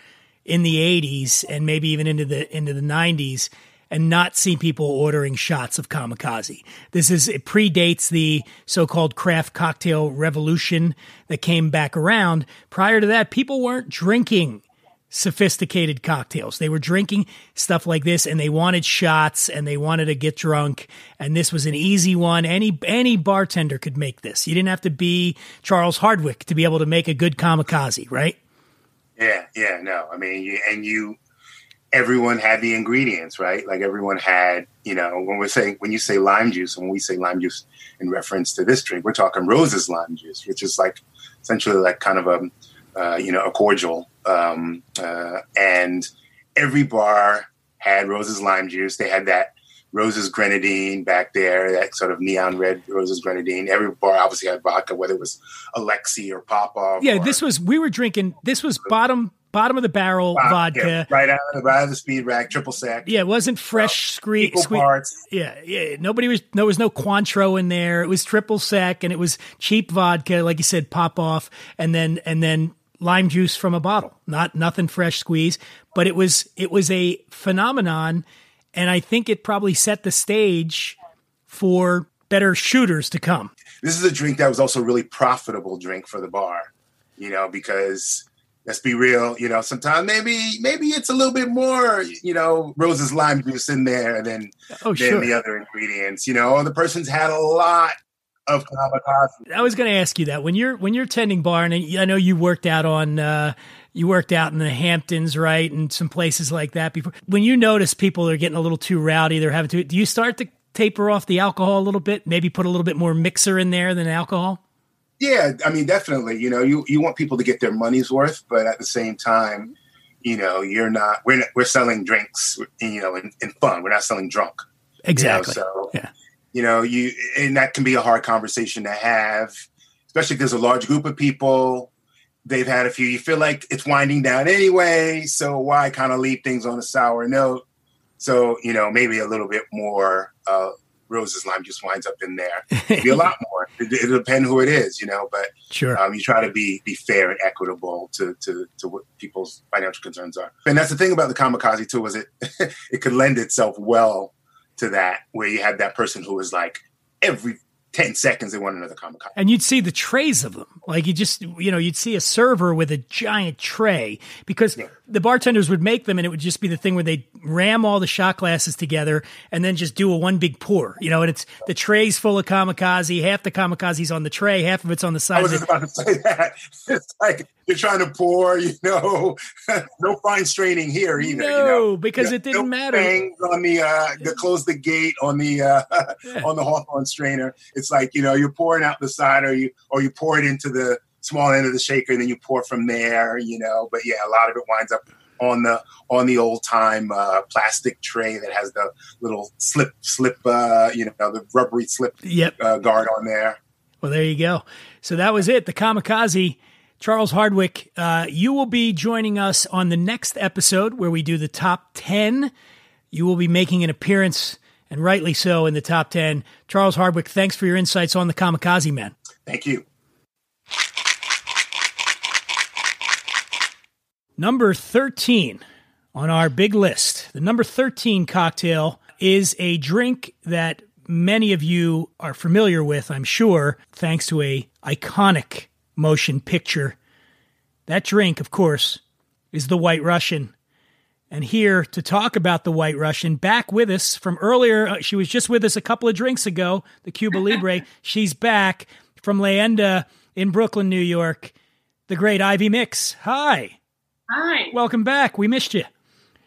in the 80s and maybe even into the into the 90s and not see people ordering shots of kamikaze. This is it predates the so-called craft cocktail revolution that came back around. Prior to that, people weren't drinking sophisticated cocktails. They were drinking stuff like this and they wanted shots and they wanted to get drunk and this was an easy one. Any any bartender could make this. You didn't have to be Charles Hardwick to be able to make a good kamikaze, right? Yeah, yeah, no. I mean, and you, everyone had the ingredients, right? Like everyone had, you know, when we're saying when you say lime juice, when we say lime juice in reference to this drink, we're talking Rose's lime juice, which is like essentially like kind of a, uh, you know, a cordial. Um, uh, and every bar had Rose's lime juice. They had that Rose's grenadine back there, that sort of neon red Rose's grenadine. Every bar obviously had vodka, whether it was Alexi or Popov. Yeah, or, this was we were drinking this was bottom bottom of the barrel vodka. yeah, right out of the right out of the speed rack, triple sec. Yeah, it wasn't fresh squeeze. parts. Yeah, yeah. Nobody was. There was no Cointreau in there. It was triple sec, and it was cheap vodka, like you said, Popov, and then and then lime juice from a bottle. Not nothing fresh squeeze, but it was it was a phenomenon, and I think it probably set the stage for better shooters to come. This is a drink that was also a really profitable drink for the bar, you know, because let's be real, you know, sometimes maybe maybe it's a little bit more, you know, Rose's lime juice in there than Oh, than sure. the other ingredients, you know, the person's had a lot of kamikaze. I was going to ask you that when you're when you're tending bar, and I know you worked out on uh, you worked out in the Hamptons, right, and some places like that before. When you notice people are getting a little too rowdy, they're having to. Do you start to taper off the alcohol a little bit? Maybe put a little bit more mixer in there than alcohol. Yeah, I mean, definitely. You know, you, you want people to get their money's worth, but at the same time, you know, you're not. We're not, we're selling drinks, you know, in, in fun. We're not selling drunk. Exactly. You know, so Yeah. you know, you and that can be a hard conversation to have, especially if there's a large group of people. They've had a few. You feel like it's winding down anyway, so why kind of leave things on a sour note? So you know, maybe a little bit more. Uh, Rose's lime just winds up in there. Maybe a lot more. It, it'll depend who it is, you know. But Sure. um, you try to be be fair and equitable to to to what people's financial concerns are. And that's the thing about the kamikaze too, is it it could lend itself well to that, where you had that person who was like every ten seconds they want another kamikaze. and you'd see the trays of them. Like you just, you know, you'd see a server with a giant tray because the bartenders would make them and it would just be the thing where they'd ram all the shot glasses together and then just do a one big pour, you know, and it's the tray's full of kamikaze, half the kamikaze's on the tray, half of it's on the side. I was of just it. about to say that. It's like you're trying to pour, you know, no fine straining here either. you No, know? because Yeah, it didn't no matter. on the uh, the close the gate on the uh, on the Hawthorne strainer. It's like you know you're pouring out the side, or you or you pour it into the small end of the shaker, and then you pour from there. You know, but yeah, a lot of it winds up on the on the old time uh, plastic tray that has the little slip slip uh, you know the rubbery slip Yep. uh, guard on there. Well, there you go. So that was it. The kamikaze. Charles Hardwick, uh, you will be joining us on the next episode where we do the top 10. You will be making an appearance, and rightly so, in the top 10. Charles Hardwick, thanks for your insights on the kamikaze man. Thank you. Number 13 on our big list. The number 13 cocktail is a drink that many of you are familiar with, I'm sure, thanks to a iconic motion picture. That drink, of course, is the White Russian. And here to talk about the White Russian, back with us from earlier, uh, she was just with us a couple of drinks ago, the Cuba Libre. She's back from Leyenda in Brooklyn, New York, the great Ivy Mix. Hi. Hi. Welcome back. We missed you.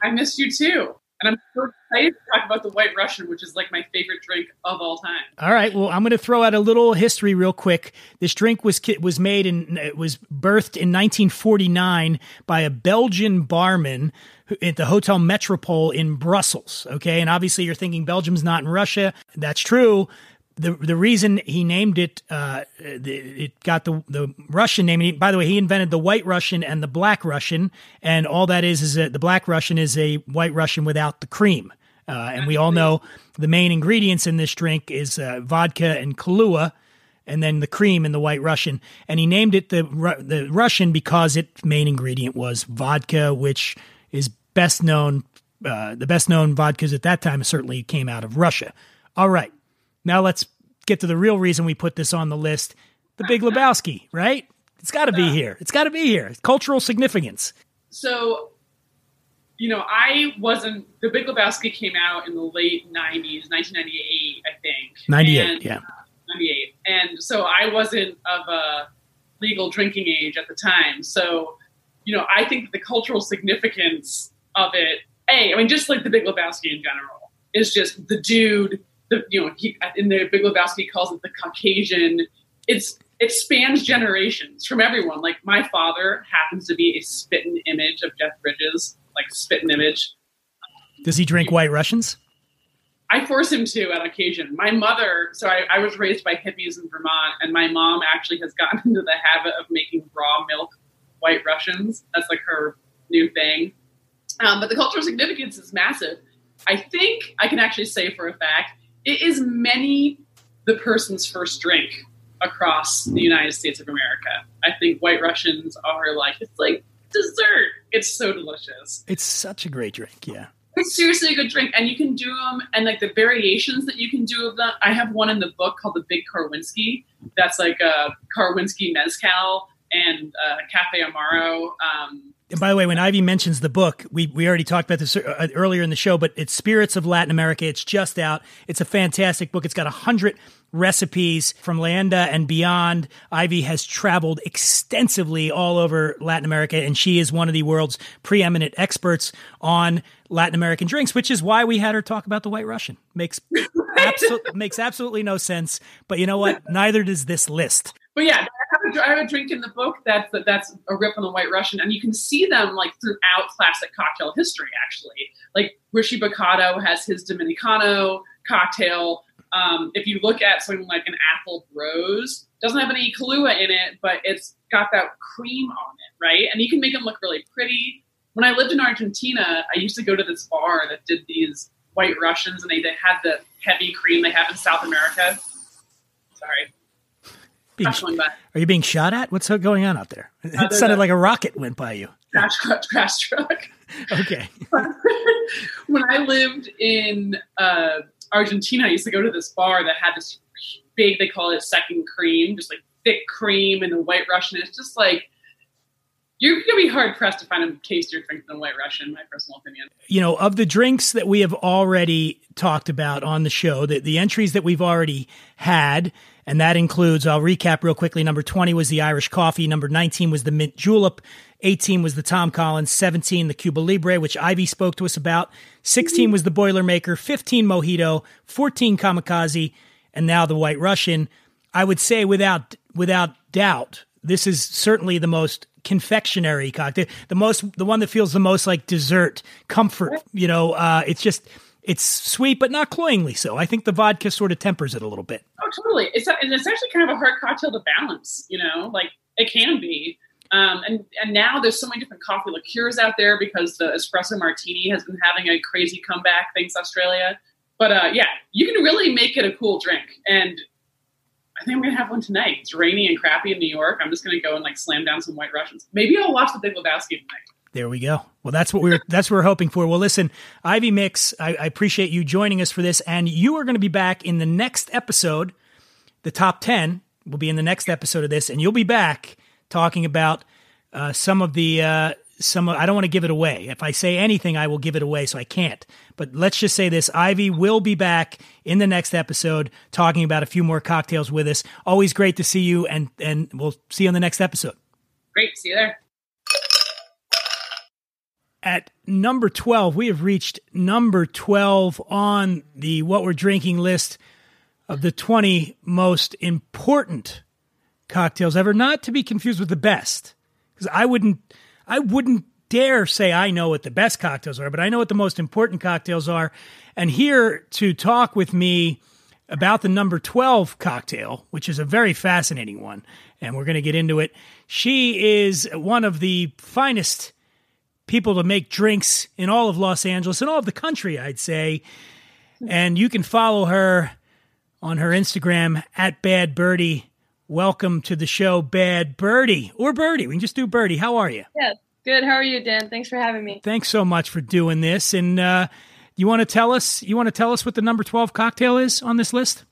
I missed you too. And I'm so excited to talk about the White Russian, which is like my favorite drink of all time. All right. Well, I'm going to throw out a little history real quick. This drink was was made and it was birthed in 1949 by a Belgian barman at the Hotel Metropole in Brussels. Okay, and obviously you're thinking Belgium's not in Russia. That's true. The, the reason he named it, uh, it got the the Russian name. By the way, he invented the White Russian and the Black Russian, and all that is is that the Black Russian is a White Russian without the cream. Uh, and we all know the main ingredients in this drink is uh, vodka and Kahlua, and then the cream in the White Russian. And he named it the the Russian because its main ingredient was vodka, which is best known. Uh, the best known vodkas at that time certainly came out of Russia. All right, now let's get to the real reason we put this on the list: the Big Lebowski. Right? It's got to be here. It's got to be here. Cultural significance. So, you know, I wasn't. The Big Lebowski came out in the late '90s, 1998, I think. 98, And- yeah. Uh, 98. And so I wasn't of a legal drinking age at the time. So, you know, I think the cultural significance of it, A, I mean, just like the Big Lebowski in general, is just the dude, the, you know, he, in the Big Lebowski calls it the Caucasian. It's, it spans generations from everyone. Like my father happens to be a spitting image of Jeff Bridges, like spitting image. Does he drink White Russians? I force him to on occasion. My mother, so I, I was raised by hippies in Vermont, and my mom actually has gotten into the habit of making raw milk white Russians. That's like her new thing. Um, but the cultural significance is massive. I think I can actually say for a fact it is many the person's first drink across the United States of America. I think white Russians are like, it's like dessert. It's so delicious. It's such a great drink. Yeah. It's seriously a good drink, and you can do them, and like the variations that you can do of them. I have one in the book called the Big Karwinski. That's like a Karwinski mezcal and uh, Cafe Amaro. Um, And by the way, when Ivy mentions the book, we, we already talked about this uh, earlier in the show, but it's Spirits of Latin America. It's just out. It's a fantastic book. It's got a hundred recipes from Leyenda and beyond. Ivy has traveled extensively all over Latin America, and she is one of the world's preeminent experts on Latin American drinks, which is why we had her talk about the White Russian. Makes absolutely makes absolutely no sense. But you know what? Neither does this list. But yeah, I have, a, drink in the book that's that's a rip on the White Russian, and you can see them like throughout classic cocktail history. Actually, like Richie Boccato has his Dominicano cocktail. Um, if you look at something like an apple rose, doesn't have any Kahlua in it, but it's got that cream on it, right? And you can make them look really pretty. When I lived in Argentina, I used to go to this bar that did these White Russians, and they, they had the heavy cream they have in South America. Sorry. Being- Crash going by. are you being shot at? What's going on out there? It there's sounded like a rocket went by you. Crash, crash, crash truck. Okay. when I lived in uh, Argentina, I used to go to this bar that had this big, they call it second cream, just like thick cream and the white Russian. It's just like, you're going to be hard pressed to find a tastier drink than white Russian, in my personal opinion. you know, of the drinks that we have already talked about on the show, the, the entries that we've already had, and that includes, I'll recap real quickly. Number 20 was the Irish coffee. Number 19 was the mint julep. 18 was the Tom Collins. 17, the Cuba Libre, which Ivy spoke to us about. 16 was the Boilermaker. 15, Mojito. 14, Kamikaze. And now the White Russian. I would say without, without doubt, this is certainly the most confectionery cocktail, the most, the one that feels the most like dessert, comfort. You know, uh, it's just, it's sweet, but not cloyingly so. I think the vodka sort of tempers it a little bit. Oh, totally. It's and it's actually kind of a hard cocktail to balance. You know, like it can be. Um, and and now there's so many different coffee liqueurs out there because the espresso martini has been having a crazy comeback thanks Australia. But uh, yeah, you can really make it a cool drink. And I think I'm gonna have one tonight. It's rainy and crappy in New York. I'm just gonna go and like slam down some White Russians. Maybe I'll watch the Big Lebowski tonight. There we go. Well, that's what we're that's what we're hoping for. Well, listen, Ivy Mix, I, I appreciate you joining us for this, and you are going to be back in the next episode, the top ten. will be in the next episode of this, and you'll be back talking about uh, some of the uh, some. I don't want to give it away. If I say anything, I will give it away, so I can't. But let's just say this: Ivy will be back in the next episode talking about a few more cocktails with us. Always great to see you, and and we'll see you on the next episode. Great. See you there. At number 12, we have reached number 12 on the what we're drinking list of the 20 most important cocktails ever, not to be confused with the best. Because I wouldn't I wouldn't dare say I know what the best cocktails are, but I know what the most important cocktails are. And here to talk with me about the number 12 cocktail, which is a very fascinating one, and we're going to get into it. She is one of the finest people to make drinks in all of Los Angeles and all of the country, I'd say. And you can follow her on her Instagram at Bad Birdie. Welcome to the show, Bad Birdie or Birdie. We can just do Birdie. How are you? Yeah, good. How are you, Dan? Thanks for having me. Thanks so much for doing this. And uh, you want to tell us? You want to tell us what the number twelve cocktail is on this list?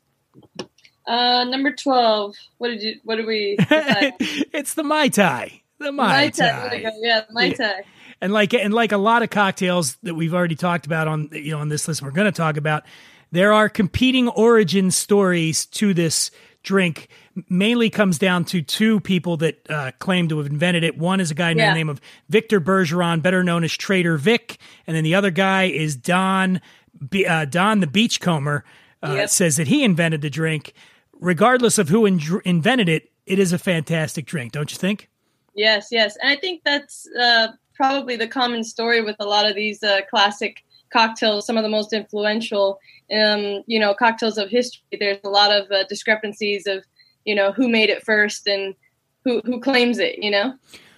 Uh, number twelve. What did you? What did we? it's the Mai Tai. The Mai, Tai. Tai. Yeah, Mai Tai. And like and like a lot of cocktails that we've already talked about on you know on this list we're going to talk about there are competing origin stories to this drink. Mainly comes down to two people that uh, claim to have invented it. One is a guy named the name of victor bergeron better known as trader vic. And then the other guy is don B- uh, don the beachcomber uh, Yep. says that he invented the drink. Regardless of who in- invented it it is a fantastic drink don't you think? Yes, yes, and I think that's uh, probably the common story with a lot of these uh, classic cocktails. Some of the most influential, um, you know, cocktails of history. There's a lot of uh, discrepancies of, you know, who made it first and who who claims it. You know.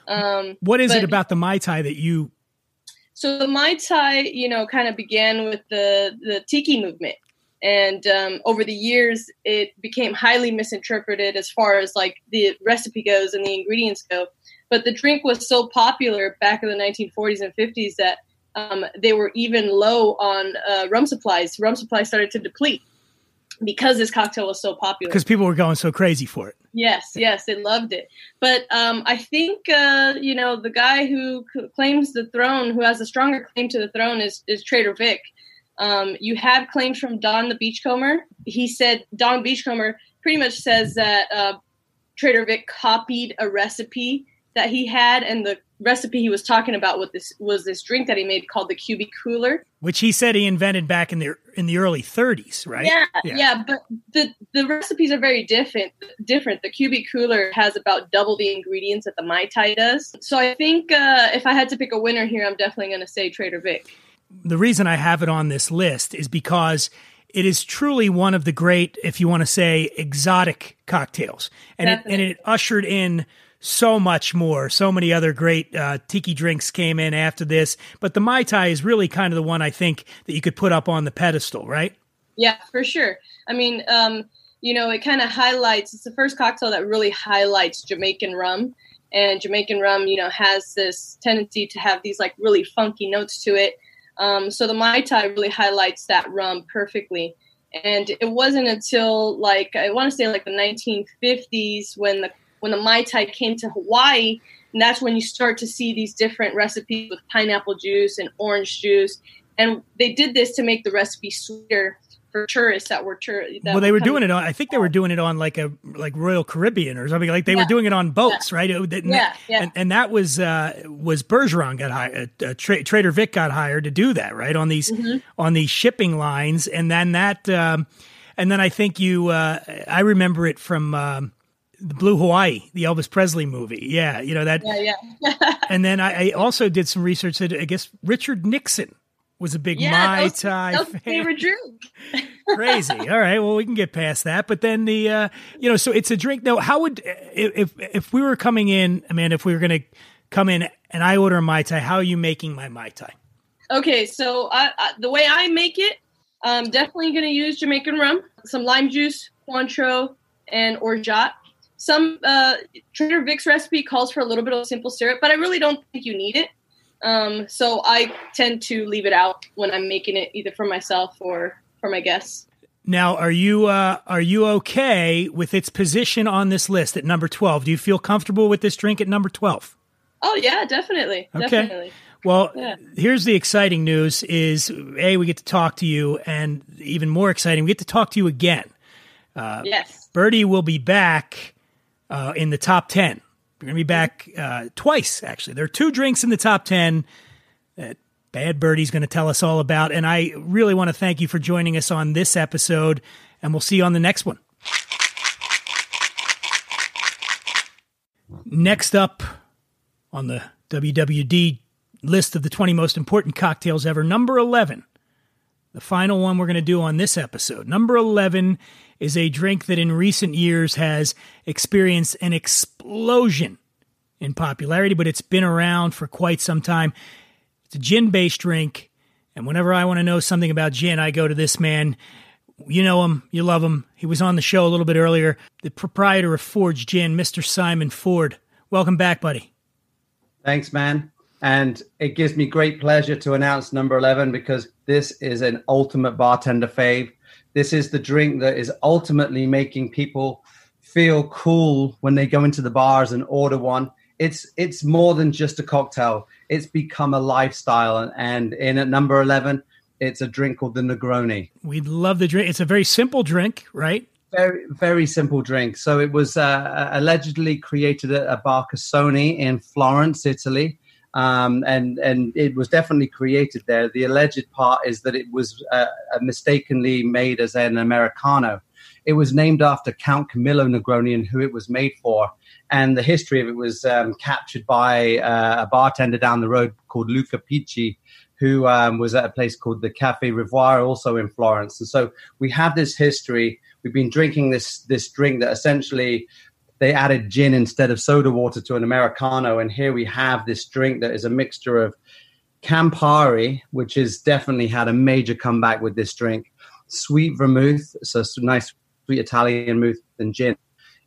Um, what is it about the mai tai that you So the Mai Tai, you know, kind of began with the the tiki movement, and um, over the years, it became highly misinterpreted as far as like the recipe goes and the ingredients go. But the drink was so popular back in the 1940s and 50s that um, they were even low on uh, rum supplies. Rum supplies started to deplete because this cocktail was so popular. because people were going so crazy for it. Yes, yes, they loved it. But um, I think uh, you know the guy who c- claims the throne, who has a stronger claim to the throne, is is Trader Vic. Um, you have claims from Don the Beachcomber. He said Don Beachcomber pretty much says that uh, Trader Vic copied a recipe that he had, and the recipe he was talking about with this was this drink that he made called the QB Cooler. which he said he invented back in the in the early 30s, right? Yeah, yeah, but the the recipes are very different. Different. The QB Cooler has about double the ingredients that the Mai Tai does. So I think uh, if I had to pick a winner here, I'm definitely going to say Trader Vic. The reason I have it on this list is because it is truly one of the great, if you want to say, exotic cocktails, and it, and it ushered in so much more. So many other great uh, tiki drinks came in after this, but the mai tai is really kind of the one I think that you could put up on the pedestal, right? Yeah, for sure. I mean, um, you know, it kind of highlights. It's the first cocktail that really highlights Jamaican rum, and Jamaican rum, you know, has this tendency to have these like really funky notes to it. Um, so the Mai Tai really highlights that rum perfectly. And it wasn't until like I want to say like the 1950s when the when the Mai Tai came to Hawaii, and that's when you start to see these different recipes with pineapple juice and orange juice. And they did this to make the recipe sweeter for tourists that were tour- that well, they were doing it on. I think they were doing it on like a like Royal Caribbean or something. Like they were doing it on boats, right? It- Yeah, yeah. And, and that was uh, was Bergeron got hired. Uh, Tra- Trader Vic got hired to do that, right? On these Mhm. on these shipping lines, and then that, um, and then I think you. Uh, I remember it from. Um, Blue Hawaii, the Elvis Presley movie. Yeah, you know that. Yeah, yeah. And then I, I also did some research that I guess Richard Nixon was a big yeah, Mai was, Tai my fan favorite drink. crazy. All right, well, we can get past that. But then the, uh, you know, so it's a drink. Now, how would if if we were coming in, Amanda, if we were going to come in and I order a mai tai, how are you making my mai tai? Okay, so I, I, the way I make it, I'm definitely going to use Jamaican rum, some lime juice, Cointreau, and orgeat. Some uh, Trader Vic's recipe calls for a little bit of simple syrup, but I really don't think you need it. Um, so I tend to leave it out when I'm making it, either for myself or for my guests. Now, are you uh, are you okay with its position on this list at number twelve? Do you feel comfortable with this drink at number twelve? Oh yeah, definitely, Okay. definitely. Well, Yeah. here's the exciting news: is a we get to talk to you, and even more exciting, we get to talk to you again. Uh, yes. Birdie will be back uh, in the top ten. We're going to be back uh, twice, actually. There are two drinks in the top ten that Bad Birdie's going to tell us all about, and I really want to thank you for joining us on this episode, and we'll see you on the next one. Next up on the WWD list of the 20 most important cocktails ever, number 11. The final one we're going to do on this episode. Number 11 is a drink that in recent years has experienced an explosion in popularity, but it's been around for quite some time. It's a gin based drink. And whenever I want to know something about gin, I go to this man. You know him, you love him. He was on the show a little bit earlier, the proprietor of Fords Gin, Mr. Simon Ford. Welcome back, buddy. Thanks, man. And it gives me great pleasure to announce number 11 because this is an ultimate bartender fave. This is the drink that is ultimately making people feel cool when they go into the bars and order one. It's it's more than just a cocktail. It's become a lifestyle and, and in at number 11 it's a drink called the Negroni. We love the drink. It's a very simple drink, right? Very, very simple drink. So it was uh, allegedly created at a Bar Casoni in Florence, Italy, um, and and it was definitely created there. The alleged part is that it was uh, mistakenly made as an americano. It was named after Count Camillo Negroni and who it was made for. And the history of it was um, captured by uh, a bartender down the road called Luca Picchi, who um, was at a place called the Cafe Rivoire, also in Florence. And so we have this history. We've been drinking this this drink that essentially they added gin instead of soda water to an americano, and here we have this drink that is a mixture of Campari, which has definitely had a major comeback with this drink, sweet vermouth, so nice sweet Italian vermouth and gin,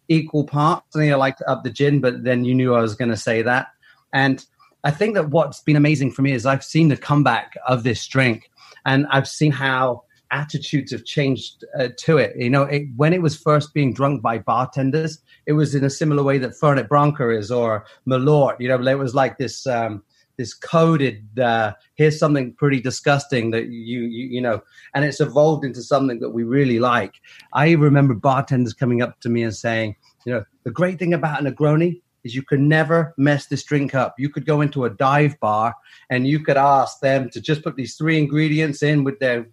equal parts. I I like to up the gin, but then you knew I was going to say that, and I think that what's been amazing for me is I've seen the comeback of this drink, and I've seen how attitudes have changed uh, to it. You know, it, when it was first being drunk by bartenders, it was in a similar way that Fernet Branca is or Malort. You know, it was like this um, this coded. Uh, here's something pretty disgusting that you, you you know, and it's evolved into something that we really like. I remember bartenders coming up to me and saying, you know, the great thing about a Negroni is you can never mess this drink up. You could go into a dive bar and you could ask them to just put these three ingredients in with their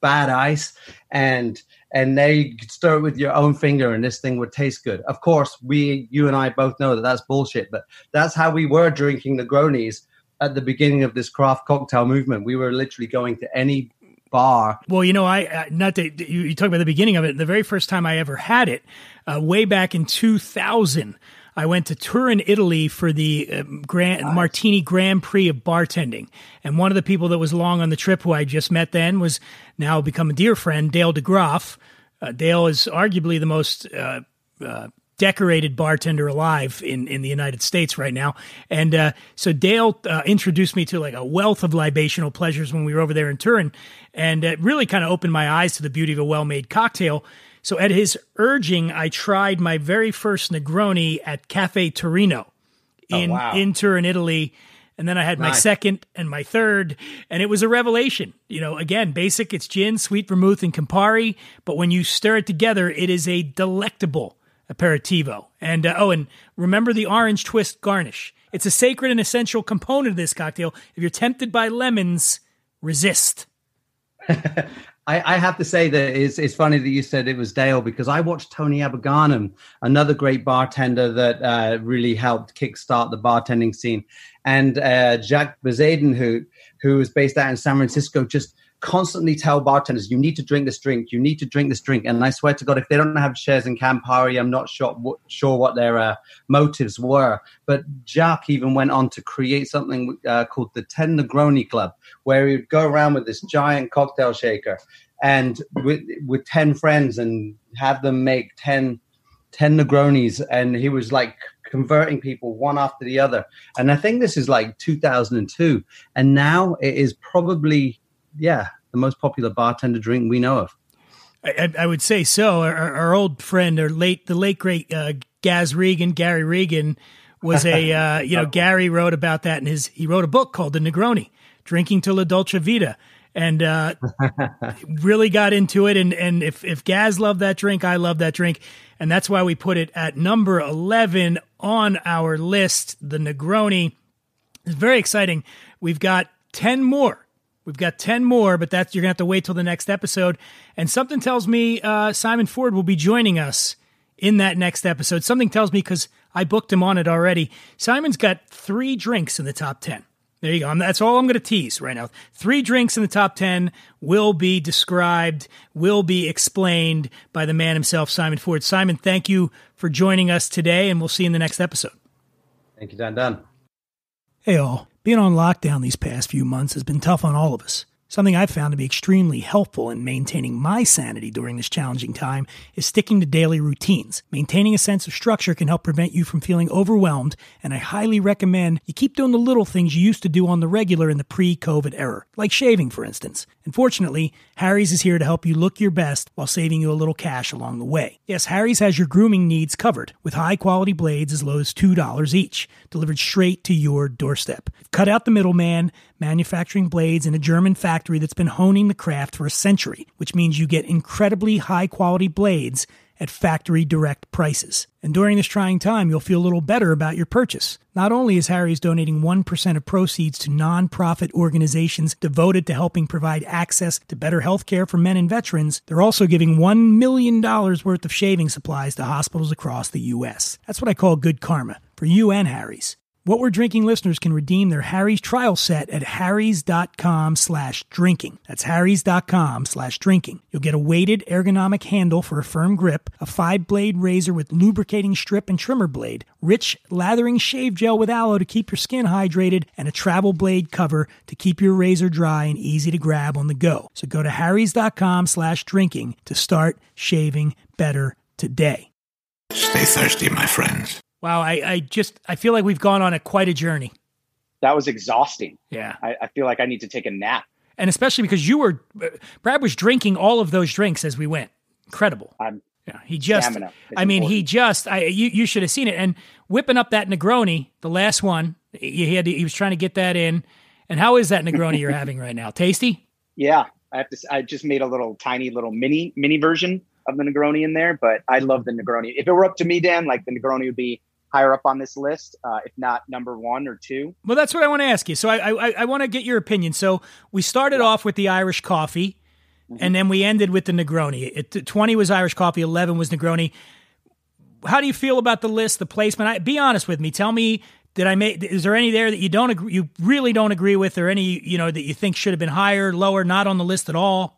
bad ice and and they could stir it with your own finger and this thing would taste good. Of course, we you and I both know that that's bullshit, but that's how we were drinking Negronis at the beginning of this craft cocktail movement. We were literally going to any bar Well, you know, I not that you, you talk about the beginning of it. The very first time I ever had it, uh, way back in 2000, I went to Turin, Italy for the um, Grand Martini Grand Prix of bartending, and one of the people that was along on the trip, who I just met then, was now become a dear friend, Dale DeGroff. Uh, Dale is arguably the most uh, uh, decorated bartender alive in, in the United States right now. And uh, so Dale uh, introduced me to like a wealth of libational pleasures when we were over there in Turin. And it really kind of opened my eyes to the beauty of a well made cocktail. So at his urging, I tried my very first Negroni at Cafe Torino in, Oh, wow. in Turin, Italy. And then I had my second and my third, and it was a revelation. You know, again, basic, it's gin, sweet vermouth, and Campari. But when you stir it together, it is a delectable aperitivo. And uh, oh, and remember the orange twist garnish. It's a sacred and essential component of this cocktail. If you're tempted by lemons, resist. I, I have to say that it's, it's funny that you said it was Dale because I watched Tony Abou-Ganim, another great bartender that uh, really helped kickstart the bartending scene, and uh, Jacques Bezuidenhout, who who is based out in San Francisco, just constantly tell bartenders, "You need to drink this drink. You need to drink this drink." And I swear to God, if they don't have shares in Campari, I'm not sure what, sure what their uh, motives were. But Jack even went on to create something uh, called the Ten Negroni Club, where he would go around with this giant cocktail shaker and with with 10 friends and have them make 10 10 negronis and he was like converting people one after the other and i think this is like 2002 and now it is probably yeah the most popular bartender drink we know of I, I would say so. Our, our old friend, or late the late great uh, Gaz Regan, Gary Regan, was a uh, you know Gary wrote about that in his he wrote a book called The Negroni, Drinking to La Dolce Vita, and uh, really got into it. And and if if Gaz loved that drink, I love that drink, and that's why we put it at number eleven on our list. The Negroni. It's very exciting. We've got ten more. We've got 10 more, but that's you're going to have to wait till the next episode. And something tells me uh, Simon Ford will be joining us in that next episode. Something tells me because I booked him on it already. Simon's got three drinks in the top 10. There you go. That's all I'm going to tease right now. Three drinks in the top 10 will be described, will be explained by the man himself, Simon Ford. Simon, thank you for joining us today, and we'll see you in the next episode. Thank you, Dan Dan. Hey, all. Being on lockdown these past few months has been tough on all of us. Something I've found to be extremely helpful in maintaining my sanity during this challenging time is sticking to daily routines. Maintaining a sense of structure can help prevent you from feeling overwhelmed, and I highly recommend you keep doing the little things you used to do on the regular in the pre COVID era, like shaving, for instance. And fortunately, Harry's is here to help you look your best while saving you a little cash along the way. Yes, Harry's has your grooming needs covered with high quality blades as low as $2 each, delivered straight to your doorstep. Cut out the middleman, manufacturing blades in a German factory that's been honing the craft for a century, which means you get incredibly high quality blades at factory direct prices. And during this trying time, you'll feel a little better about your purchase. Not only is Harry's donating 1% of proceeds to nonprofit organizations devoted to helping provide access to better health care for men and veterans, they're also giving $1 million worth of shaving supplies to hospitals across the U.S. That's what I call good karma for you and Harry's. What We're Drinking listeners can redeem their Harry's trial set at harrys.com slash drinking. That's harrys.com slash drinking. You'll get a weighted ergonomic handle for a firm grip, a five-blade razor with lubricating strip and trimmer blade, rich lathering shave gel with aloe to keep your skin hydrated, and a travel blade cover to keep your razor dry and easy to grab on the go. So go to harrys.com slash drinking to start shaving better today. Stay thirsty, my friends. Wow, I, I just I feel like we've gone on a quite a journey. That was exhausting. Yeah. I, I feel like I need to take a nap. And especially because you were uh, Brad was drinking all of those drinks as we went. Incredible. I'm yeah, he just I mean, he just I you you should have seen it and whipping up that Negroni, the last one. He had to, he was trying to get that in. And how is that Negroni you're having right now? Tasty? Yeah, I have to. I just made a little tiny little mini mini version of the Negroni in there, but I love the Negroni. If it were up to me, Dan, like the Negroni would be higher up on this list, uh, if not number one or two. Well, that's what I want to ask you. So I I, I want to get your opinion. So we started off with the Irish coffee, and then we ended with the Negroni. It, Twenty was Irish coffee, eleven was Negroni. How do you feel about the list, the placement? I, be honest with me. Tell me, did I make? Is there any there that you don't agree, you really don't agree with, or any you know that you think should have been higher, lower, not on the list at all?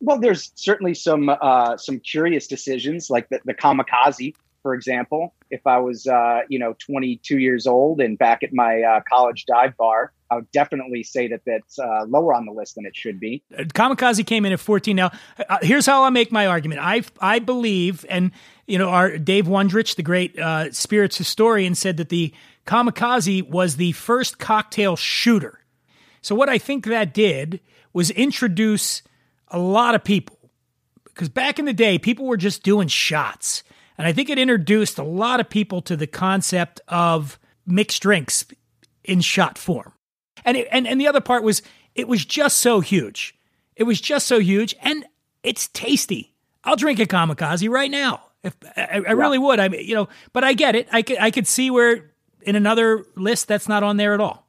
Well, there's certainly some uh, some curious decisions, like the, the kamikaze, for example. If I was, uh, you know, 22 years old and back at my uh, college dive bar, I would definitely say that that's uh, lower on the list than it should be. Kamikaze came in at 14. Now, uh, here's how I make my argument. I I believe, and you know, our Dave Wondrich, the great uh, spirits historian, said that the Kamikaze was the first cocktail shooter. So what I think that did was introduce a lot of people because back in the day, people were just doing shots, and I think it introduced a lot of people to the concept of mixed drinks in shot form. And it, and and the other part was it was just so huge. It was just so huge, and it's tasty. I'll drink a kamikaze right now. If I, I really would, I mean, you know, but I get it. I could I could see where in another list that's not on there at all.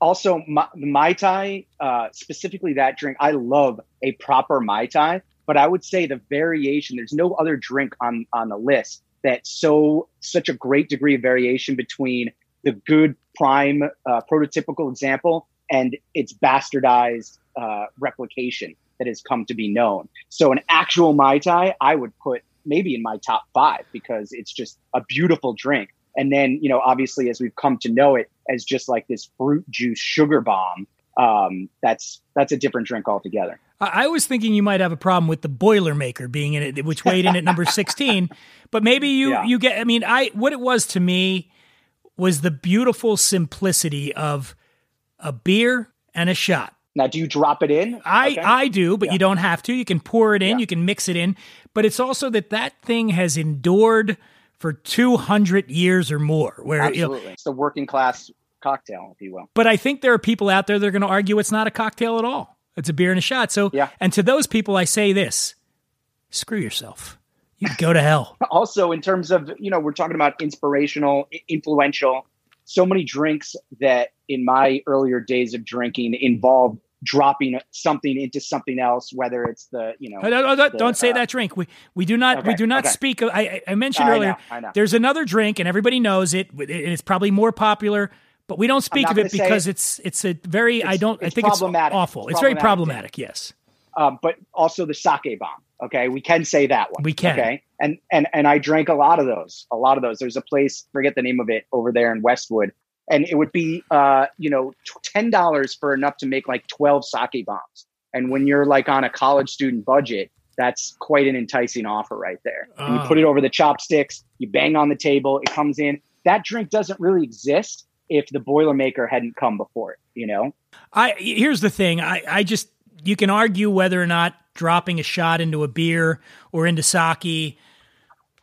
Also, my, mai tai, uh, specifically that drink, I love a proper mai tai. But I would say the variation. There's no other drink on on the list that so such a great degree of variation between the good prime uh, prototypical example and its bastardized uh, replication that has come to be known. So an actual mai tai, I would put maybe in my top five because it's just a beautiful drink. And then you know, obviously, as we've come to know it as just like this fruit juice sugar bomb, um, that's that's a different drink altogether. I, I was thinking you might have a problem with the Boilermaker being in it, which weighed in at number 16. But maybe you Yeah. you get. I mean, I what it was to me was the beautiful simplicity of a beer and a shot. Now, do you drop it in? I Okay. I do, but Yeah. you don't have to. You can pour it in, Yeah. you can mix it in, but it's also that that thing has endured for 200 years or more where you know, Absolutely. it's the working class cocktail, if you will. but I think there are people out there that are going to argue it's not a cocktail at all. It's a beer and a shot. So, Yeah. and to those people, I say this: screw yourself. You go to hell. also in terms of you know we're talking about inspirational influential so many drinks that in my earlier days of drinking involved dropping something into something else whether it's the you know no, no, no, the, don't say uh, that drink. We we do not we do not okay. speak. Of, I I- I mentioned I earlier. know, I know. There's another drink, and everybody knows it. It's probably more popular, but we don't speak of it because it. it's it's a very. I don't. I think it's awful. It's It's, very problematic. Yes. um, but also the sake bomb okay we can say that one We can. okay and and and i drank a lot of those a lot of those there's a place forget the name of it over there in westwood and it would be uh you know ten dollars for enough to make like 12 sake bombs and when you're like on a college student budget that's quite an enticing offer right there and you Oh. put it over the chopsticks you bang on the table it comes in that drink doesn't really exist if the boilermaker hadn't come before it you know I here's the thing. I I just you can argue whether or not dropping a shot into a beer or into sake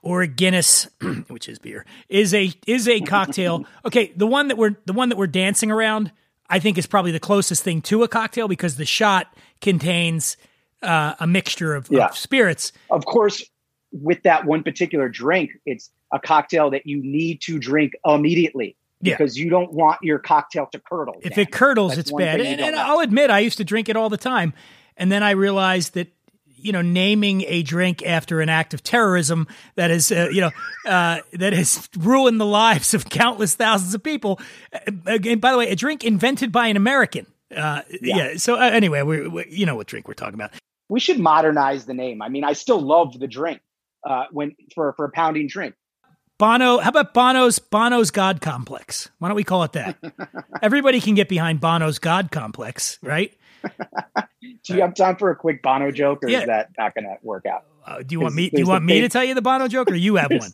or a Guinness, which is beer, is a is a cocktail. okay, the one that we're the one that we're dancing around, I think is probably the closest thing to a cocktail because the shot contains uh, a mixture of, Yeah. of spirits. of course, with that one particular drink, it's a cocktail that you need to drink immediately Yeah. because you don't want your cocktail to curdle. If Dan. it curdles, That's it's bad. And, and. I'll admit, I used to drink it all the time, and then I realized that you know naming a drink after an act of terrorism that is uh, you know uh, that has ruined the lives of countless thousands of people. Uh, Again, by the way, a drink invented by an American. Uh, yeah. So uh, anyway, we, we you know what drink we're talking about. we should modernize the name. I mean, I still love the drink uh, when for for a pounding drink. Bono, how about Bono's Bono's God Complex? Why don't we call it that? Everybody can get behind Bono's God Complex, right? Do you have time for a quick Bono joke, or Yeah. is that not going to work out? Uh, do you want me? Do you want me to tell you the Bono joke, or you have one?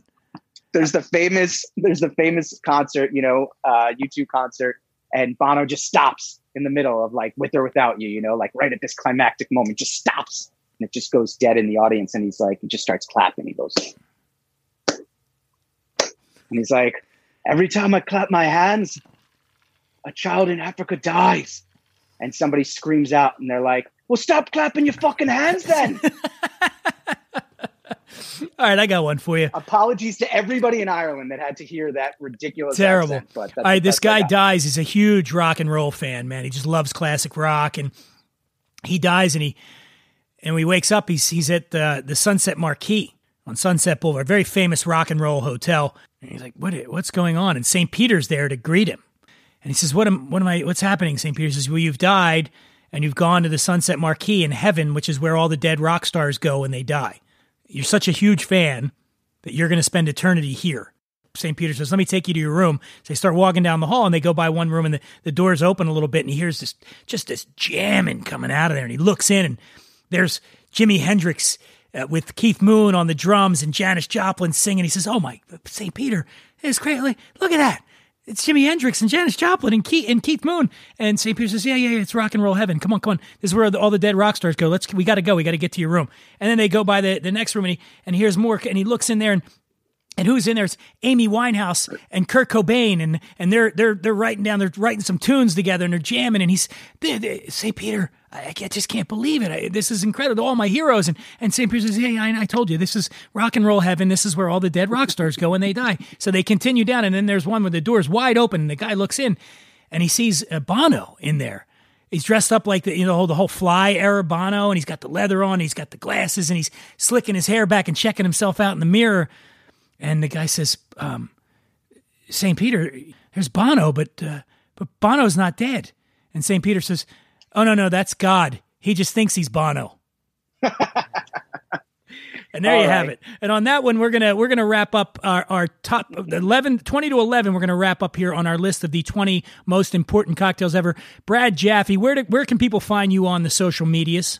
There's the famous there's the famous concert, you know, uh, U2 concert, and Bono just stops in the middle of like with or without you, you know, like right at this climactic moment, just stops and it just goes dead in the audience, and he's like, he just starts clapping. He goes, he's like, every time I clap my hands, a child in Africa dies. And somebody screams out, and they're like, "Well, stop clapping your fucking hands, then." All right, I got one for you. Apologies to everybody in Ireland that had to hear that ridiculous Terrible. accent, All right, this guy dies. He's a huge rock and roll fan, man. He just loves classic rock, and he dies, and he and when he wakes up, he's he's at the the Sunset Marquis on Sunset Boulevard, very famous rock and roll hotel. And he's like, "What? What's going on?" And St. Peter's there to greet him, and he says, "What am What am I? What's happening?" St. Peter says, "Well, you've died, and you've gone to the Sunset Marquis in heaven, which is where all the dead rock stars go when they die. You're such a huge fan that you're going to spend eternity here." St. Peter says, Let me take you to your room. So they start walking down the hall and they go by one room and the, the doors open a little bit and he hears this just this jamming coming out of there. And he looks in and there's Jimi Hendrix uh, with Keith Moon on the drums and Janis Joplin singing. He says, Oh my, St. Peter, it's great. Look look at that. It's Jimi Hendrix and Janis Joplin and Keith, and Keith Moon. And St. Peter says, Yeah, yeah, yeah, it's rock and roll heaven. Come on, come on. This is where the, all the dead rock stars go. Let's, we got to go. We got to get to your room. And then they go by the, the next room and he, and here's more. And he looks in there and and who's in there? It's Amy Winehouse and Kurt Cobain, and and they're they're they're writing down, they're writing some tunes together, and they're jamming. And he's St. Peter, I, I just can't believe it. I, this is incredible. All my heroes, and and St. Peter says, Hey, I, I told you, this is rock and roll heaven. This is where all the dead rock stars go when they die." So they continue down, and then there's one where the door's wide open, and the guy looks in, and he sees uh, Bono in there. He's dressed up like the you know the whole Fly era Bono, and he's got the leather on, he's got the glasses, and he's slicking his hair back and checking himself out in the mirror. And the guy says, um, St. Peter, there's Bono, but, uh, but Bono's not dead. And St. Peter says, Oh, no, no, that's God. He just thinks he's Bono. and there All you have it. And on that one, we're going to, we're to wrap up our, our top 11, 20 to 11. We're going to wrap up here on our list of the 20 most important cocktails ever. Brad Japhe, where, do, where can people find you on the social medias?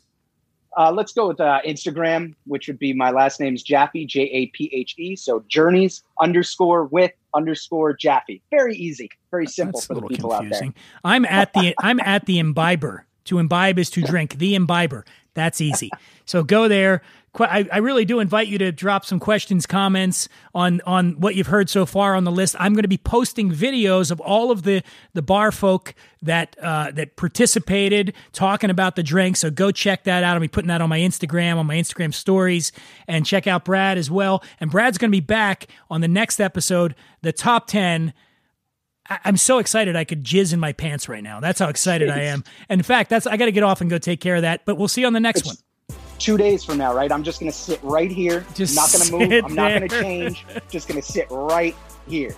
Uh, let's go with uh, Instagram, which would be my last name's Japhe, J A P H E. So journeys underscore with underscore Japhe. Very easy, very simple That's for a the little people out there. confusing. I'm at the I'm at the imbiber To imbibe is to drink. The Imbiber. That's easy. So go there. I, I really do invite you to drop some questions, comments on on what you've heard so far on the list. I'm going to be posting videos of all of the the bar folk that uh, that participated, talking about the drink. So go check that out. I'll be putting that on my Instagram, on my Instagram stories, and check out Brad as well. And Brad's going to be back on the next episode, the top ten. I'm so excited I could jizz in my pants right now. That's how excited I am. And in fact, that's I got to get off and go take care of that. But we'll see you on the next one. Two days from now, right? I'm just going to sit right here. Just not going to move. I'm not going to change. Just going to sit right here.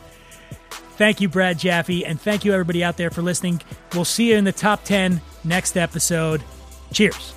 Thank you, Brad Japhe, and thank you everybody out there for listening. We'll see you in the top 10 next episode. Cheers.